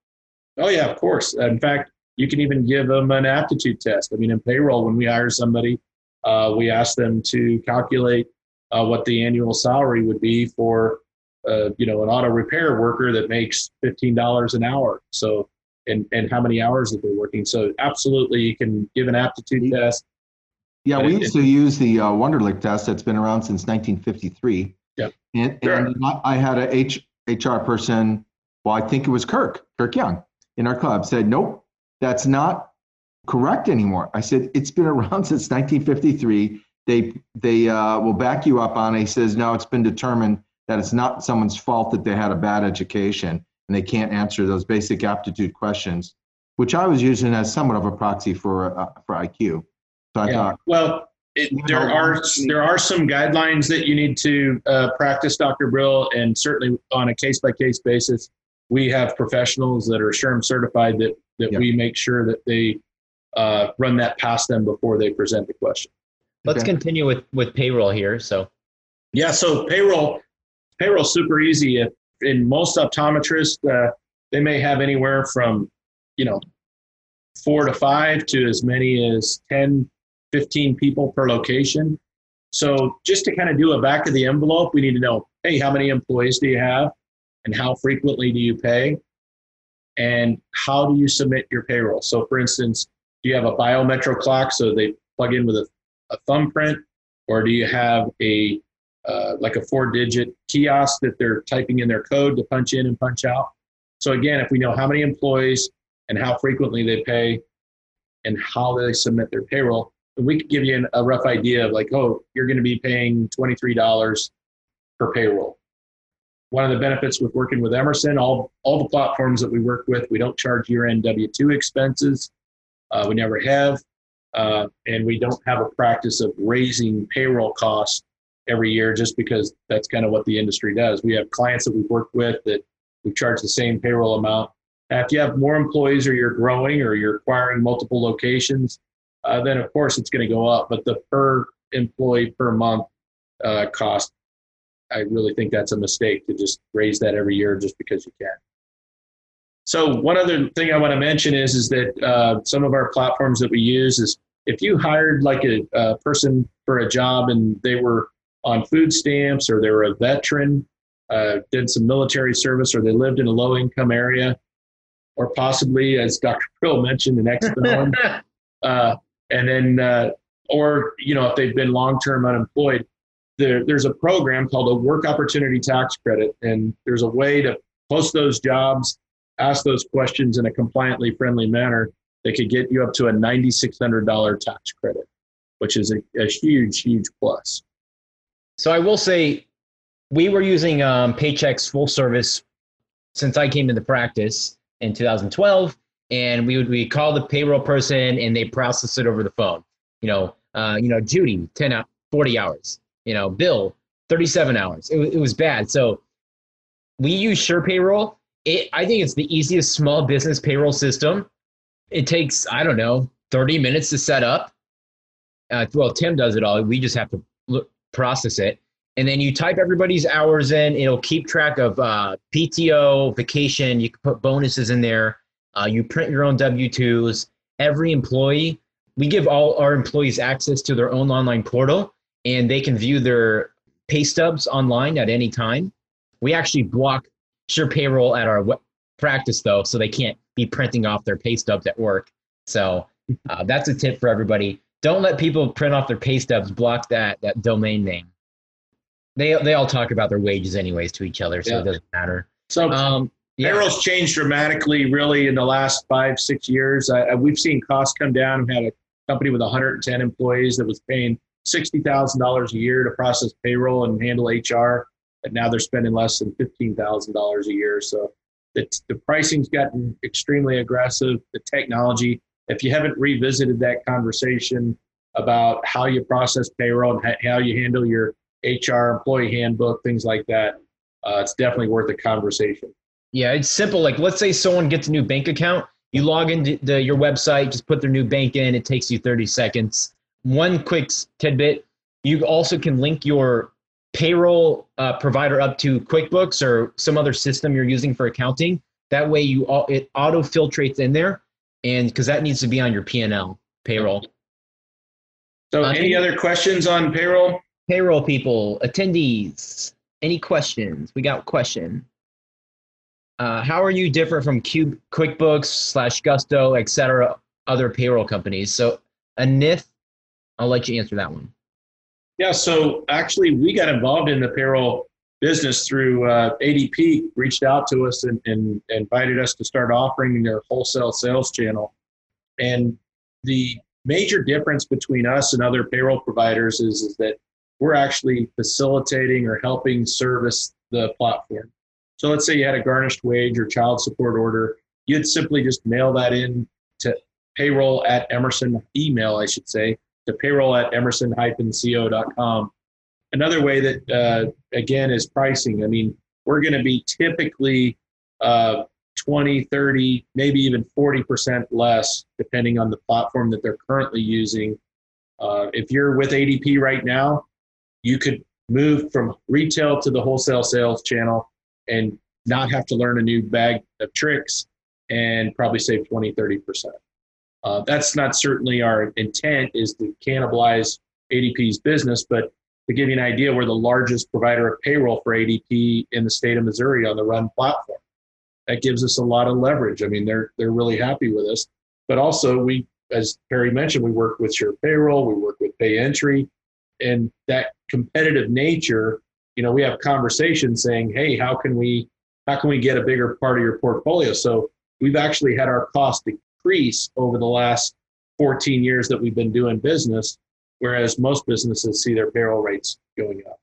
[SPEAKER 6] Oh, yeah, of course. In fact, you can even give them an aptitude test. I mean, in payroll, when we hire somebody, uh, we ask them to calculate uh, what the annual salary would be for uh, you know an auto repair worker that makes fifteen dollars an hour. So and and how many hours that they're working. So absolutely, you can give an aptitude test.
[SPEAKER 5] Yeah, we used to use the uh, Wonderlic test that's been around since 1953.
[SPEAKER 6] Yeah,
[SPEAKER 5] and, sure. and I had a H, HR person. Well, I think it was Kirk, Kirk Young, in our club said, "Nope, that's not correct anymore. I said, it's been around since 1953. They, they uh, will back you up on it. He says, no, it's been determined that it's not someone's fault that they had a bad education and they can't answer those basic aptitude questions, which I was using as somewhat of a proxy for, uh, for IQ.
[SPEAKER 6] So I yeah. thought, well, it, there are there are some guidelines that you need to uh, practice, Dr. Brill, and certainly on a case by case basis, we have professionals that are SHRM certified that that
[SPEAKER 2] Yep.
[SPEAKER 6] we make sure that they uh, run that past them before they present the question.
[SPEAKER 4] Let's
[SPEAKER 2] Okay.
[SPEAKER 4] continue with with payroll here. So
[SPEAKER 6] Yeah, so payroll, payroll super easy. If in most optometrists, uh, they may have anywhere from, you know, four to five to as many as 10, 15 people per location. So just to kind of do a back of the envelope, we need to know, hey, how many employees do you have, and how frequently do you pay, and how do you submit your payroll? So, for instance, do you have a biometric clock so they plug in with a, a thumbprint, or do you have a uh, like a four digit kiosk that they're typing in their code to punch in and punch out. So again, if we know how many employees and how frequently they pay and how they submit their payroll, we could give you an, a rough idea of like, oh, you're going to be paying $23 per payroll. One of the benefits with working with Emerson, all, all the platforms that we work with, we don't charge year-end W-2 expenses. Uh, we never have. Uh, and we don't have a practice of raising payroll costs every year just because that's kind of what the industry does. We have clients that we've worked with that we charge the same payroll amount. If you have more employees or you're growing or you're acquiring multiple locations, uh, then of course it's going to go up. But the per employee per month uh, cost, I really think that's a mistake to just raise that every year just because you can. So one other thing I want to mention is is that uh, some of our platforms that we use is if you hired like a, a person for a job and they were on food stamps or they were a veteran, uh, did some military service, or they lived in a low income area, or possibly, as Dr. Brill mentioned, an ex uh, and then, uh, or you know, if they've been long term unemployed, there, there's a program called a Work Opportunity Tax Credit, and there's a way to post those jobs, ask those questions in a compliantly friendly manner. They could get you up to a $9,600 tax credit, which is a, a huge, huge plus.
[SPEAKER 4] So I will say, we were using um, Paychex full service since I came into practice in 2012, and we would we call the payroll person and they process it over the phone. You know, uh, you know, Judy, 10 out, 40 hours. You know, Bill, 37 hours. It, it was bad. So we use Sure Payroll. It, I think it's the easiest small business payroll system. It takes I don't know 30 minutes to set up. Uh, well, Tim does it all. We just have to look, process it. And then you type everybody's hours in. It'll keep track of uh, PTO, vacation. You can put bonuses in there. Uh, you print your own W 2s. Every employee, we give all our employees access to their own online portal and they can view their pay stubs online at any time. We actually block Sure Payroll at our practice though, so they can't be printing off their pay stubs at work. So uh, that's a tip for everybody. Don't let people print off their pay stubs. Block that that domain name. They they all talk about their wages anyways to each other, so
[SPEAKER 6] Yeah.
[SPEAKER 4] it doesn't matter.
[SPEAKER 6] So
[SPEAKER 4] Um, yeah.
[SPEAKER 6] Payroll's changed dramatically, really, in the last five, six years. I, I- we've seen costs come down. We had a company with 110 employees that was paying $60,000 a year to process payroll and handle HR, and now they're spending less than $15,000 a year. So the, the pricing's gotten extremely aggressive. The technology, if you haven't revisited that conversation about how you process payroll and how you handle your HR employee handbook, things like that, uh, it's definitely worth a conversation.
[SPEAKER 4] Yeah, it's simple. Like, let's say someone gets a new bank account. You log into the, your website, just put their new bank in. It takes you 30 seconds. One quick tidbit you also can link your payroll uh, provider up to QuickBooks or some other system you're using for accounting. That way, you all, it auto filtrates in there, and because that needs to be on your P&L payroll.
[SPEAKER 6] So,
[SPEAKER 4] Uh,
[SPEAKER 6] any other questions on payroll?
[SPEAKER 4] Payroll people, attendees, any questions? We got question. Uh, how are you different from Cube, QuickBooks slash Gusto, etc other payroll companies? So, Anith, I'll let you answer that one.
[SPEAKER 6] Yeah, so actually, we got involved in the payroll business through uh, ADP, reached out to us and, and invited us to start offering their wholesale sales channel. And the major difference between us and other payroll providers is, is that we're actually facilitating or helping service the platform. So let's say you had a garnished wage or child support order, you'd simply just mail that in to payroll at Emerson, email, I should say, to payroll at emerson-co.com. Another way that, uh, again, is pricing. I mean, we're going to be typically uh, 20, 30, maybe even 40% less, depending on the platform that they're currently using. Uh, if you're with ADP right now, you could move from retail to the wholesale sales channel and not have to learn a new bag of tricks and probably save 20, 30%. Uh, that's not certainly our intent is to cannibalize ADP's business, but to give you an idea, we're the largest provider of payroll for ADP in the state of Missouri on the Run platform. That gives us a lot of leverage. I mean, they're they're really happy with us, but also we, as Perry mentioned, we work with Sure Payroll, we work with PayEntry, and that competitive nature. You know, we have conversations saying, "Hey, how can we how can we get a bigger part of your portfolio?" So we've actually had our cost decrease over the last 14 years that we've been doing business whereas most businesses see their payroll rates going up.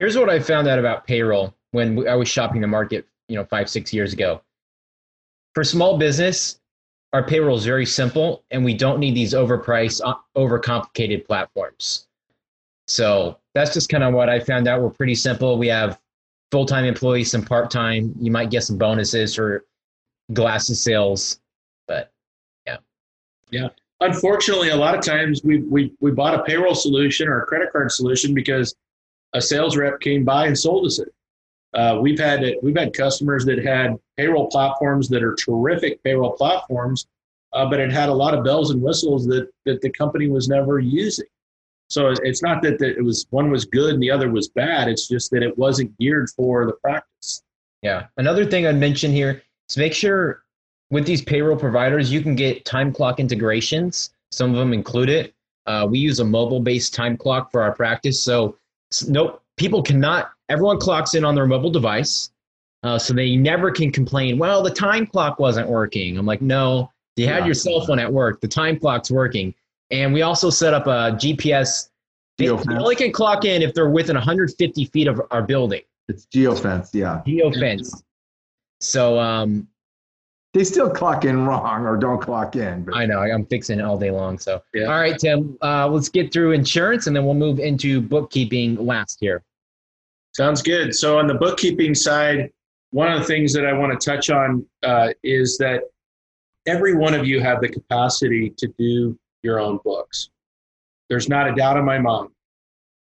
[SPEAKER 4] Here's what I found out about payroll when I was shopping the market, you know, five, six years ago. For small business, our payroll is very simple, and we don't need these overpriced, uh, overcomplicated platforms. So that's just kind of what I found out. We're pretty simple. We have full time employees, some part time. You might get some bonuses for glasses sales, but. Yeah
[SPEAKER 6] unfortunately, a lot of times we, we, we bought a payroll solution or a credit card solution because a sales rep came by and sold us it. Uh, we've had we've had customers that had payroll platforms that are terrific payroll platforms, uh, but it had a lot of bells and whistles that that the company was never using. So it's not that, that it was one was good and the other was bad. It's just that it wasn't geared for the practice.
[SPEAKER 4] Yeah. Another thing I'd mention here is make sure with these payroll providers, you can get time clock integrations. Some of them include it. Uh, we use a mobile based time clock for our practice. So, nope, people cannot, everyone clocks in on their mobile device. Uh, so they never can complain, well, the time clock wasn't working. I'm like, no, you had yeah. your cell phone at work. The time clock's working. And we also set up a GPS. They, they only can clock in if they're within 150 feet of our building.
[SPEAKER 5] It's geofence, yeah.
[SPEAKER 4] Geofence. So um,
[SPEAKER 5] they still clock in wrong or don't clock in.
[SPEAKER 4] But. I know. I'm fixing it all day long. So, yeah. all right, Tim, uh, let's get through insurance and then we'll move into bookkeeping last here.
[SPEAKER 6] Sounds good. So, on the bookkeeping side, one of the things that I want to touch on uh, is that every one of you have the capacity to do your own books. There's not a doubt in my mind.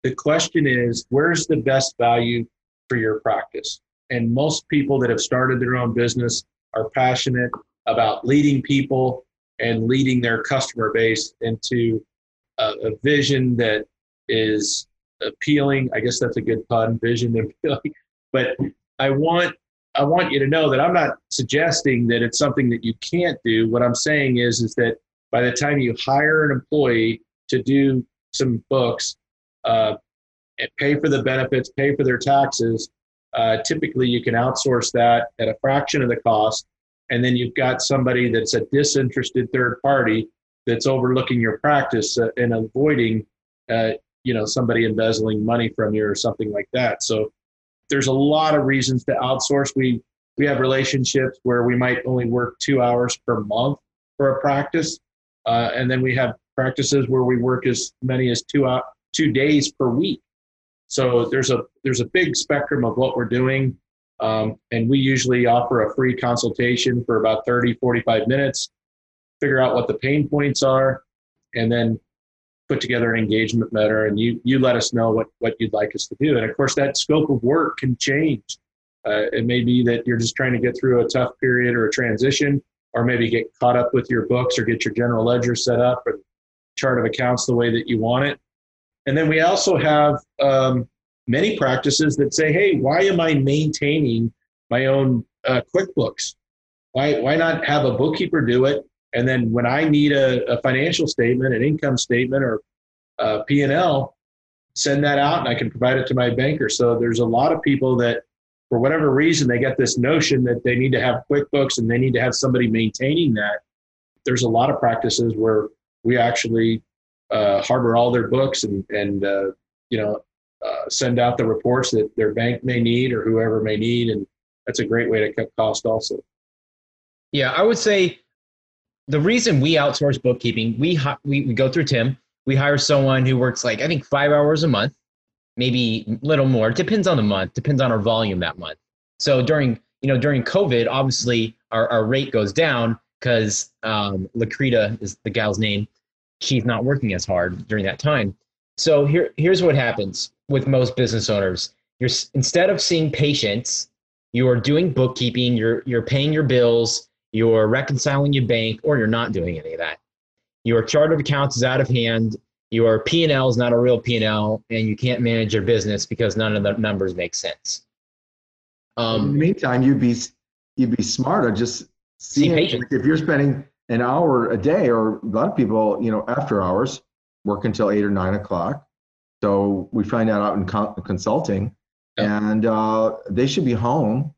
[SPEAKER 6] The question is, where's the best value for your practice? And most people that have started their own business are passionate about leading people and leading their customer base into a, a vision that is appealing. I guess that's a good pun, vision appealing. But I want I want you to know that I'm not suggesting that it's something that you can't do. What I'm saying is is that by the time you hire an employee to do some books, uh, and pay for the benefits, pay for their taxes, uh, typically, you can outsource that at a fraction of the cost, and then you've got somebody that's a disinterested third party that's overlooking your practice uh, and avoiding, uh, you know, somebody embezzling money from you or something like that. So there's a lot of reasons to outsource. We we have relationships where we might only work two hours per month for a practice, uh, and then we have practices where we work as many as two out two days per week. So there's a there's a big spectrum of what we're doing. Um, and we usually offer a free consultation for about 30, 45 minutes, figure out what the pain points are, and then put together an engagement letter. And you, you let us know what, what you'd like us to do. And of course, that scope of work can change. Uh, it may be that you're just trying to get through a tough period or a transition, or maybe get caught up with your books or get your general ledger set up or chart of accounts the way that you want it. And then we also have um, many practices that say, hey, why am I maintaining my own uh, QuickBooks? Why, why not have a bookkeeper do it? And then when I need a, a financial statement, an income statement, or uh, P&L, send that out and I can provide it to my banker. So there's a lot of people that, for whatever reason, they get this notion that they need to have QuickBooks and they need to have somebody maintaining that. There's a lot of practices where we actually uh, harbor all their books and and uh, you know uh, send out the reports that their bank may need or whoever may need, and that's a great way to cut cost also.
[SPEAKER 4] Yeah, I would say the reason we outsource bookkeeping, we we, we go through Tim. We hire someone who works like I think five hours a month, maybe a little more. Depends on the month. Depends on our volume that month. So during you know, during COVID, obviously our, our rate goes down because um, Lakrita is the gal's name. She's not working as hard during that time. So here, here's what happens with most business owners. You're instead of seeing patients, you are doing bookkeeping. You're you're paying your bills. You're reconciling your bank, or you're not doing any of that. Your chart of accounts is out of hand. Your P and L is not a real P and L, and you can't manage your business because none of the numbers make sense.
[SPEAKER 5] Um, In the meantime, you'd be you'd be smarter just seeing if you're spending an hour a day, or a lot of people, you know, after hours, work until eight or nine o'clock. So we find that out in consulting, and uh, they should be home,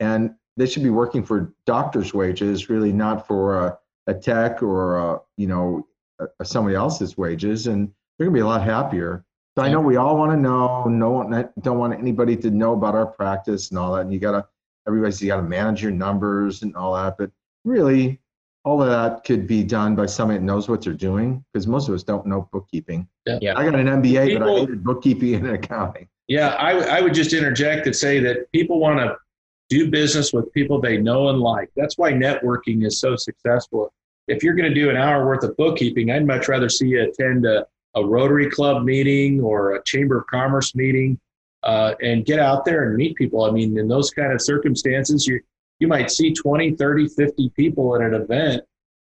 [SPEAKER 5] and they should be working for doctor's wages, really not for a, a tech or a, you know a, somebody else's wages, and they're gonna be a lot happier. So I know we all want to know. No one don't want anybody to know about our practice and all that. And you gotta everybody's you gotta manage your numbers and all that. But really, all of that could be done by somebody that knows what they're doing because most of us don't know bookkeeping. Yeah. I got an MBA, people, but I hated bookkeeping and accounting.
[SPEAKER 6] Yeah, I, I would just interject and say that people want to do business with people they know and like. That's why networking is so successful. If you're going to do an hour worth of bookkeeping, I'd much rather see you attend a, a Rotary Club meeting or a Chamber of Commerce meeting uh, and get out there and meet people. I mean, in those kind of circumstances, you you might see 20, 30, 50 people at an event.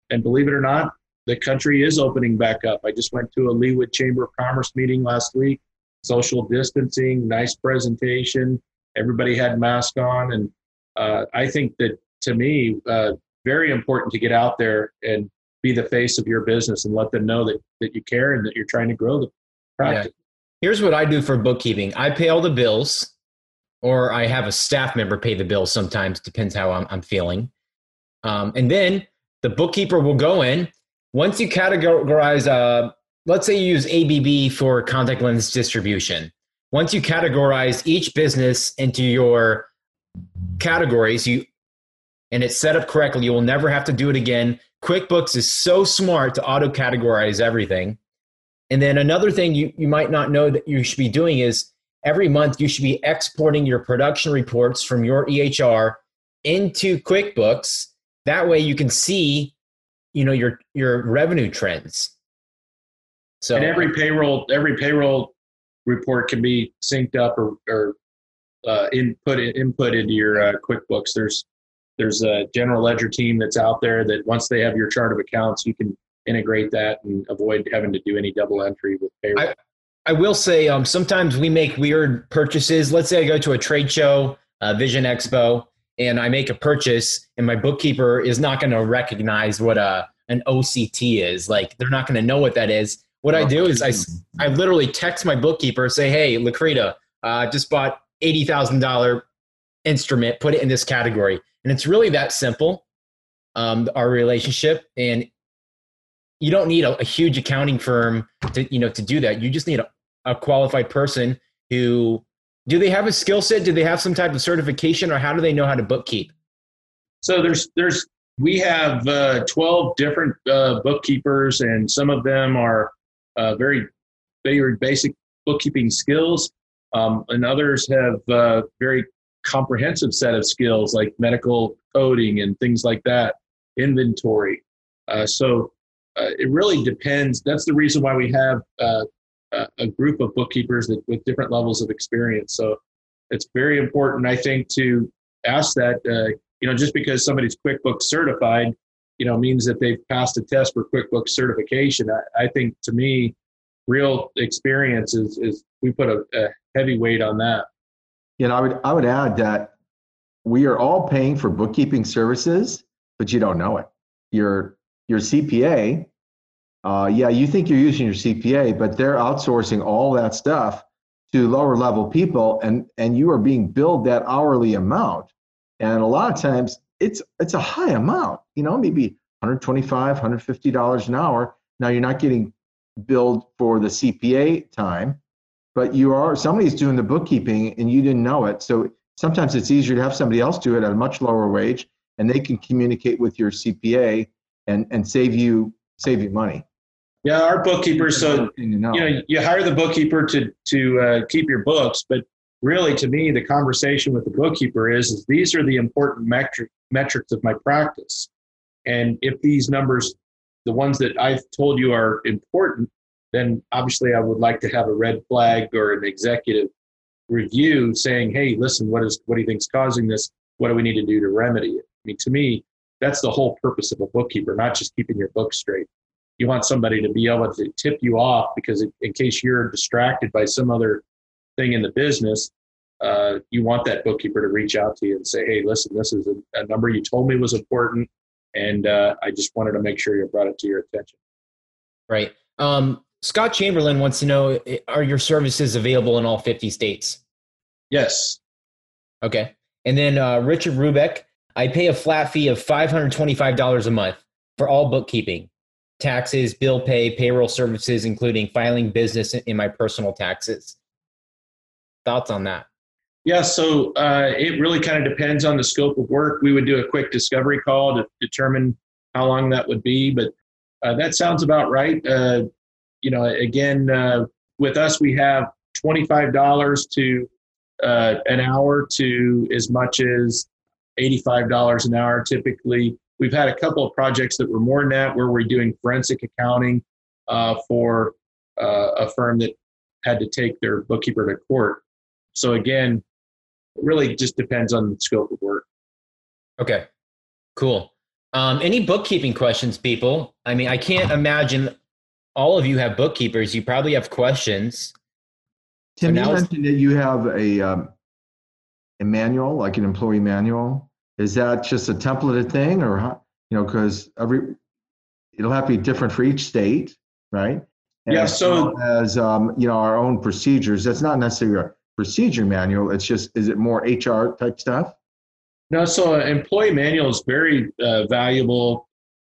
[SPEAKER 6] And believe it or not, the country is opening back up. I just went to a Leawood Chamber of Commerce meeting last week. Social distancing, nice presentation. Everybody had masks on. And uh, I think that to me, uh, very important to get out there and be the face of your business and let them know that, that you care and that you're trying to grow the practice. Yeah.
[SPEAKER 4] Here's what I do for bookkeeping I pay all the bills or I have a staff member pay the bill sometimes, depends how I'm, I'm feeling. Um, and then the bookkeeper will go in. Once you categorize, uh, let's say you use ABB for contact lens distribution. Once you categorize each business into your categories, you and it's set up correctly, you will never have to do it again. QuickBooks is so smart to auto categorize everything. And then another thing you, you might not know that you should be doing is every month you should be exporting your production reports from your EHR into QuickBooks. That way you can see, you know, your your revenue trends.
[SPEAKER 6] So and every payroll every payroll report can be synced up or, or uh, input input into your uh, QuickBooks. There's there's a general ledger team that's out there that once they have your chart of accounts, you can integrate that and avoid having to do any double entry with payroll.
[SPEAKER 4] I, I will say um, sometimes we make weird purchases. Let's say I go to a trade show, uh, Vision Expo, and I make a purchase, and my bookkeeper is not going to recognize what a an OCT is. Like they're not going to know what that is. What I do is I, I literally text my bookkeeper, say, "Hey, Lakrita, I uh, just bought eighty thousand dollar instrument. Put it in this category." And it's really that simple. Um, our relationship, and you don't need a, a, huge accounting firm to you know to do that. You just need a, a qualified person who do they have a skill set? Do they have some type of certification, or how do they know how to bookkeep?
[SPEAKER 6] So there's there's we have uh, 12 different uh, bookkeepers, and some of them are uh, very very basic bookkeeping skills, um, and others have uh, very comprehensive set of skills like medical coding and things like that, inventory. Uh, so uh, it really depends. That's the reason why we have a group of bookkeepers that, with different levels of experience. So it's very important, I think, to ask that. Uh, you know, just because somebody's QuickBooks certified, you know, means that they've passed a test for QuickBooks certification. I, I think, to me, real experience is, is we put a, a heavy weight on that.
[SPEAKER 5] You know, I would I would add that we are all paying for bookkeeping services, but you don't know it. You're your CPA, uh, yeah, you think you're using your CPA, but they're outsourcing all that stuff to lower level people, and and you are being billed that hourly amount. And a lot of times, it's it's a high amount. You know, maybe 125, 150 dollars an hour. Now you're not getting billed for the CPA time, but you are somebody's doing the bookkeeping and you didn't know it. So sometimes it's easier to have somebody else do it at a much lower wage, and they can communicate with your CPA and and save you save you money.
[SPEAKER 6] Yeah, our bookkeepers. So you know, you hire the bookkeeper to to uh, keep your books, but really, to me, the conversation with the bookkeeper is, is these are the important metric, metrics of my practice. And if these numbers, the ones that I've told you are important, then obviously I would like to have a red flag or an executive review saying, hey, listen, what is what do you think is causing this? What do we need to do to remedy it? I mean, to me, that's the whole purpose of a bookkeeper, not just keeping your books straight. You want somebody to be able to tip you off because in case you're distracted by some other thing in the business, uh, you want that bookkeeper to reach out to you and say, hey, listen, this is a, a number you told me was important. And uh, I just wanted to make sure you brought it to your attention.
[SPEAKER 4] Right. Um, Scott Chamberlain wants to know Are your services available in all 50 states?
[SPEAKER 6] Yes.
[SPEAKER 4] Okay. And then uh, Richard Rubeck, I pay a flat fee of $525 a month for all bookkeeping, taxes, bill pay, payroll services, including filing business in my personal taxes. Thoughts on that?
[SPEAKER 6] Yeah, so uh, it really kind of depends on the scope of work. We would do a quick discovery call to determine how long that would be, but uh, that sounds about right. Uh, you know, again, uh, with us, we have $25 to uh, an hour to as much as $85 an hour typically. We've had a couple of projects that were more than that where we're doing forensic accounting uh, for uh, a firm that had to take their bookkeeper to court. So again, it really just depends on the scope of work.
[SPEAKER 4] Okay, cool. Um, any bookkeeping questions, people? I mean, I can't imagine all of you have bookkeepers. You probably have questions.
[SPEAKER 5] Tim, you mentioned that you have a um, a manual, like an employee manual. Is that just a templated thing, or you know, because every it'll have to be different for each state, right?
[SPEAKER 6] And yeah. So
[SPEAKER 5] as um, you know, our own procedures. That's not necessarily a procedure manual. It's just is it more HR type stuff?
[SPEAKER 6] No. So an employee manual is very uh, valuable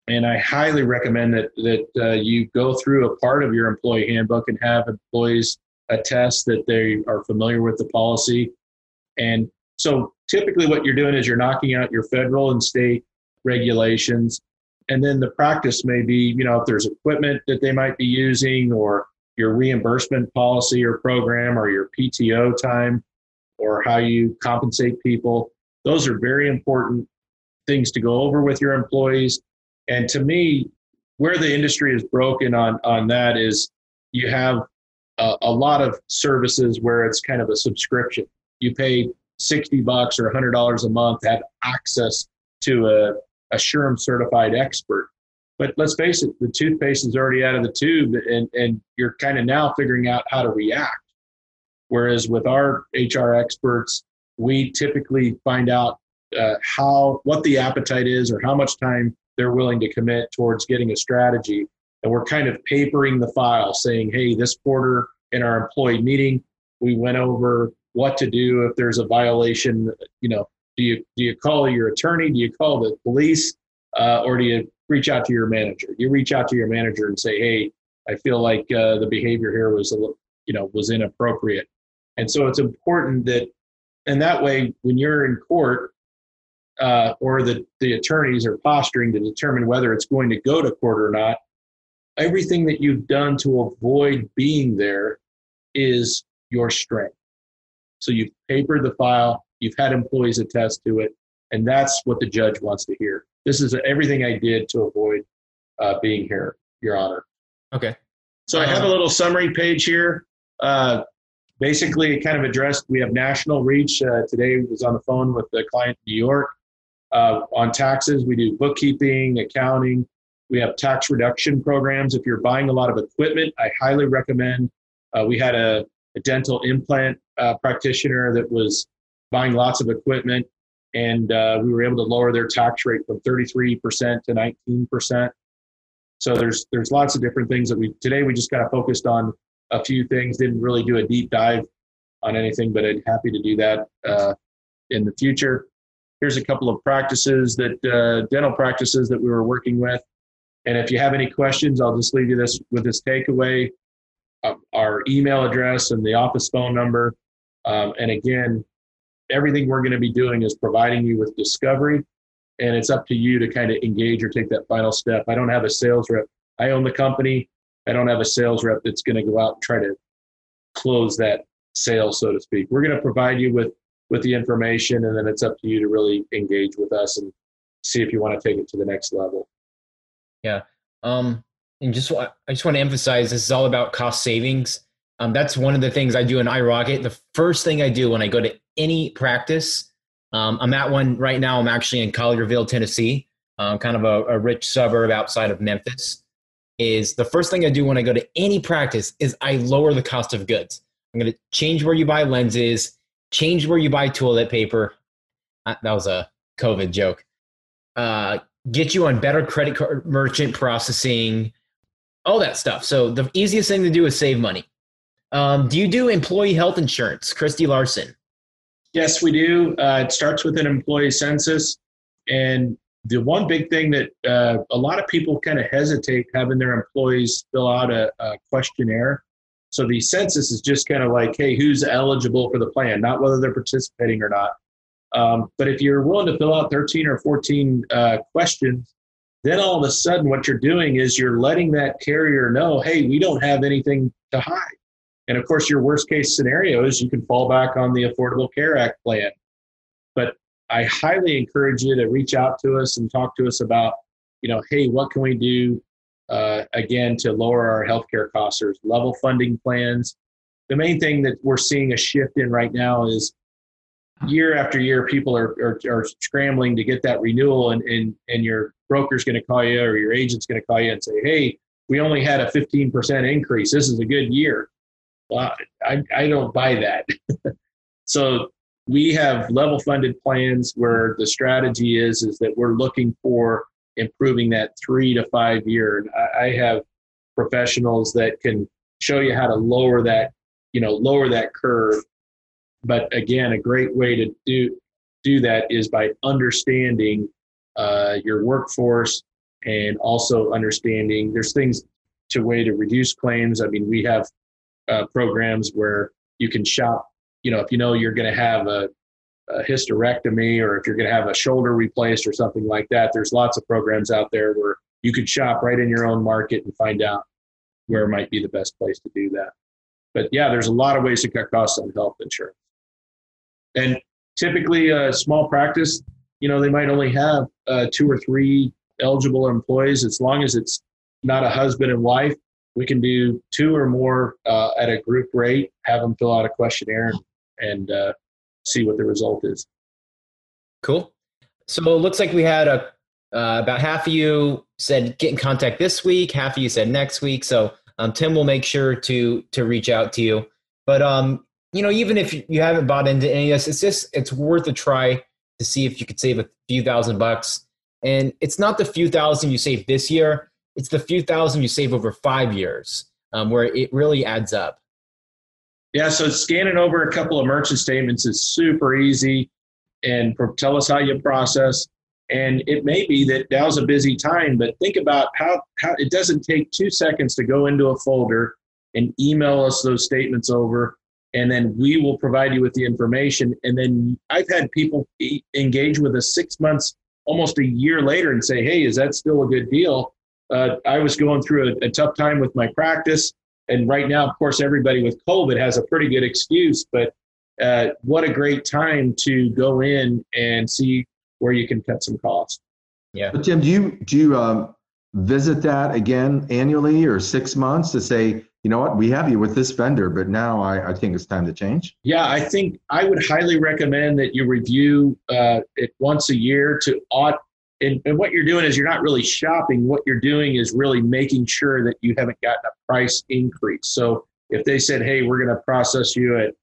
[SPEAKER 6] and I highly recommend that that uh, you go through a part of your employee handbook and have employees attest that they are familiar with the policy. And so, typically, what you're doing is you're knocking out your federal and state regulations, and then the practice may be, you know, if there's equipment that they might be using, or your reimbursement policy or program, or your PTO time, or how you compensate people. Those are very important things to go over with your employees and to me, where the industry is broken on on that is you have a, a lot of services where it's kind of a subscription. You pay 60 bucks or $100 a month have access to a, a SHRM certified expert. But let's face it, the toothpaste is already out of the tube, and, and you're kind of now figuring out how to react. Whereas with our HR experts, we typically find out uh, how what the appetite is or how much time they're willing to commit towards getting a strategy. And we're kind of papering the file saying, hey, this quarter in our employee meeting, we went over what to do if there's a violation. You know, do you do you call your attorney? Do you call the police? Uh, or do you reach out to your manager? You reach out to your manager and say, hey, I feel like uh, the behavior here was a you know was inappropriate. And so it's important that, and that way, when you're in court, uh, or the, the attorneys are posturing to determine whether it's going to go to court or not, everything that you've done to avoid being there is your strength. So you've papered the file, you've had employees attest to it, and that's what the judge wants to hear. This is everything I did to avoid uh, being here, Your Honor.
[SPEAKER 4] Okay.
[SPEAKER 6] So I have a little summary page here. Uh, basically, it kind of addressed. We have national reach. Uh, today was on the phone with the client in New York. Uh, on taxes, we do bookkeeping, accounting. We have tax reduction programs. If you're buying a lot of equipment, I highly recommend. Uh, we had a, a dental implant uh, practitioner that was buying lots of equipment, and uh, we were able to lower their tax rate from 33% to 19%. So there's there's lots of different things that we today we just kind of focused on a few things. Didn't really do a deep dive on anything, but I'm happy to do that uh, in the future here's a couple of practices that uh, dental practices that we were working with. And if you have any questions, I'll just leave you this with this takeaway, uh, our email address and the office phone number. Um, and again, everything we're going to be doing is providing you with discovery, and it's up to you to kind of engage or take that final step. I don't have a sales rep. I own the company. I don't have a sales rep that's going to go out and try to close that sale, so to speak. We're going to provide you with with the information, and then it's up to you to really engage with us and see if you want to take it to the next level.
[SPEAKER 4] Yeah. Um, and just I just want to emphasize this is all about cost savings. Um, that's one of the things I do in iRocket. The first thing I do when I go to any practice, um, I'm at one right now. I'm actually in Collierville, Tennessee, um, kind of a, a rich suburb outside of Memphis. Is the first thing I do when I go to any practice is I lower the cost of goods. I'm going to change where you buy lenses, change where you buy toilet paper. Uh, that was a COVID joke. Uh, get you on better credit card merchant processing, all that stuff. So the easiest thing to do is save money. Um, do you do employee health insurance, Christy Larson?
[SPEAKER 6] Yes, we do. Uh, it starts with an employee census, and the one big thing that uh, a lot of people kind of hesitate having their employees fill out a, a questionnaire. So the census is just kind of like, hey, who's eligible for the plan, not whether they're participating or not. Um, but if you're willing to fill out 13 or 14 uh, questions, then all of a sudden what you're doing is you're letting that carrier know, hey, we don't have anything to hide. And of course, your worst case scenario is you can fall back on the Affordable Care Act plan. But I highly encourage you to reach out to us and talk to us about, you know, hey, what can we do uh, again to lower our healthcare costs? There's level funding plans. The main thing that we're seeing a shift in right now is year after year, people are, are, are scrambling to get that renewal, and, and, and your broker's going to call you or your agent's going to call you and say, hey, we only had a 15% increase. This is a good year. Well, I, I don't buy that. so we have level funded plans where the strategy is is that we're looking for improving that three to five year. And I, I have professionals that can show you how to lower that, you know, lower that curve. But again, a great way to do do that is by understanding uh, your workforce and also understanding there's things to way to reduce claims. I mean, we have uh, programs where you can shop. You know, if you know you're going to have a, a hysterectomy or if you're going to have a shoulder replaced or something like that, there's lots of programs out there where you could shop right in your own market and find out where might be the best place to do that. But yeah, there's a lot of ways to cut costs on health insurance. And typically, a small practice, you know, they might only have uh, two or three eligible employees. As long as it's not a husband and wife, we can do two or more uh, at a group rate, have them fill out a questionnaire and uh, see what the result is.
[SPEAKER 4] Cool. So it looks like we had a uh, about half of you said get in contact this week, half of you said next week. So um, Tim will make sure to to reach out to you. But um, you know, even if you haven't bought into any of this, it's just it's worth a try to see if you could save a few thousand bucks. And it's not the few thousand you save this year; it's the few thousand you save over five years, um, where it really adds up.
[SPEAKER 6] Yeah, so scanning over a couple of merchant statements is super easy, and tell us how you process. And it may be that now's a busy time, but think about how, how it doesn't take two seconds to go into a folder and email us those statements over, and then we will provide you with the information. And then I've had people engage with us six months, almost a year later, and say, "Hey, is that still a good deal?" Uh, I was going through a, a tough time with my practice and right now, of course, everybody with COVID has a pretty good excuse, but uh, what a great time to go in and see where you can cut some costs.
[SPEAKER 5] Yeah. But Tim, do you do you um, visit that again annually or six months to say, you know what, we have you with this vendor, but now I, I think it's time to change?
[SPEAKER 6] Yeah, I think I would highly recommend that you review uh, it once a year to audit and, and what you're doing is you're not really shopping. What you're doing is really making sure that you haven't gotten a price increase. So if they said, hey, we're going to process you at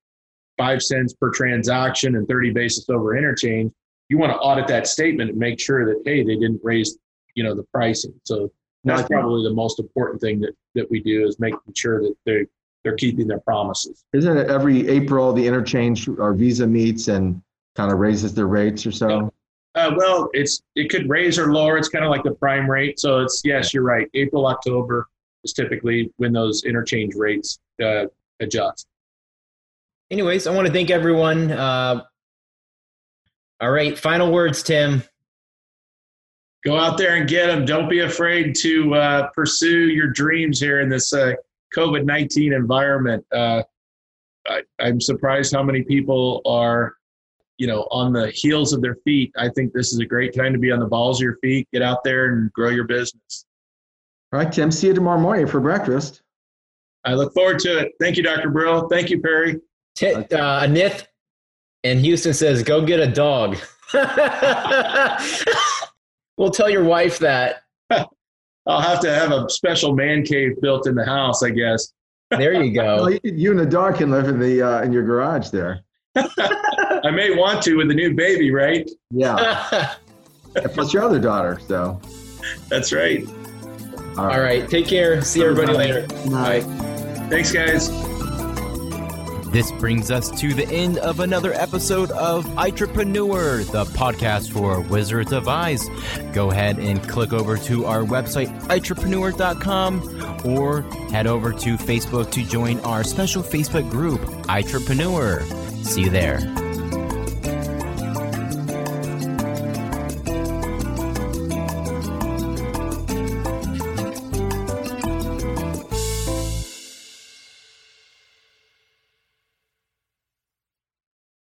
[SPEAKER 6] five cents per transaction and 30 basis over interchange, you want to audit that statement and make sure that, hey, they didn't raise, you know, the pricing. So that's probably the most important thing that, that we do is making sure that they they're keeping their promises.
[SPEAKER 5] Isn't it every April the interchange or Visa meets and kind of raises their rates or so?
[SPEAKER 6] Uh, well, it's it could raise or lower. It's kind of like the prime rate. So it's yes, you're right. April, October is typically when those interchange rates uh, adjust.
[SPEAKER 4] Anyways, I want to thank everyone. Uh, all right, final words, Tim.
[SPEAKER 6] Go out there and get them. Don't be afraid to uh, pursue your dreams here in this uh, COVID nineteen environment. Uh, I, I'm surprised how many people are, you know, on the heels of their feet. I think this is a great time to be on the balls of your feet. Get out there and grow your business.
[SPEAKER 5] All right, Tim. See you tomorrow morning for breakfast.
[SPEAKER 6] I look forward to it. Thank you, Dr. Brill. Thank you, Perry.
[SPEAKER 7] T- uh, Anith in Houston says, "Go get a dog." we'll tell your wife that.
[SPEAKER 6] I'll have to have a special man cave built in the house, I guess.
[SPEAKER 7] There you
[SPEAKER 5] Well,
[SPEAKER 7] go.
[SPEAKER 5] you, you and the dog can live in the uh, in your garage there.
[SPEAKER 6] I may want to with the new baby, right?
[SPEAKER 5] Yeah, plus your other daughter. So,
[SPEAKER 6] That's right.
[SPEAKER 7] All right. Take care. See everybody later. Bye.
[SPEAKER 6] Thanks, guys.
[SPEAKER 4] This brings us to the end of another episode of Eyetrepreneur, the podcast for Wizards of Eyes. Go ahead and click over to our website, eyetrepreneur.com, or head over to Facebook to join our special Facebook group, Eyetrepreneur. See you there.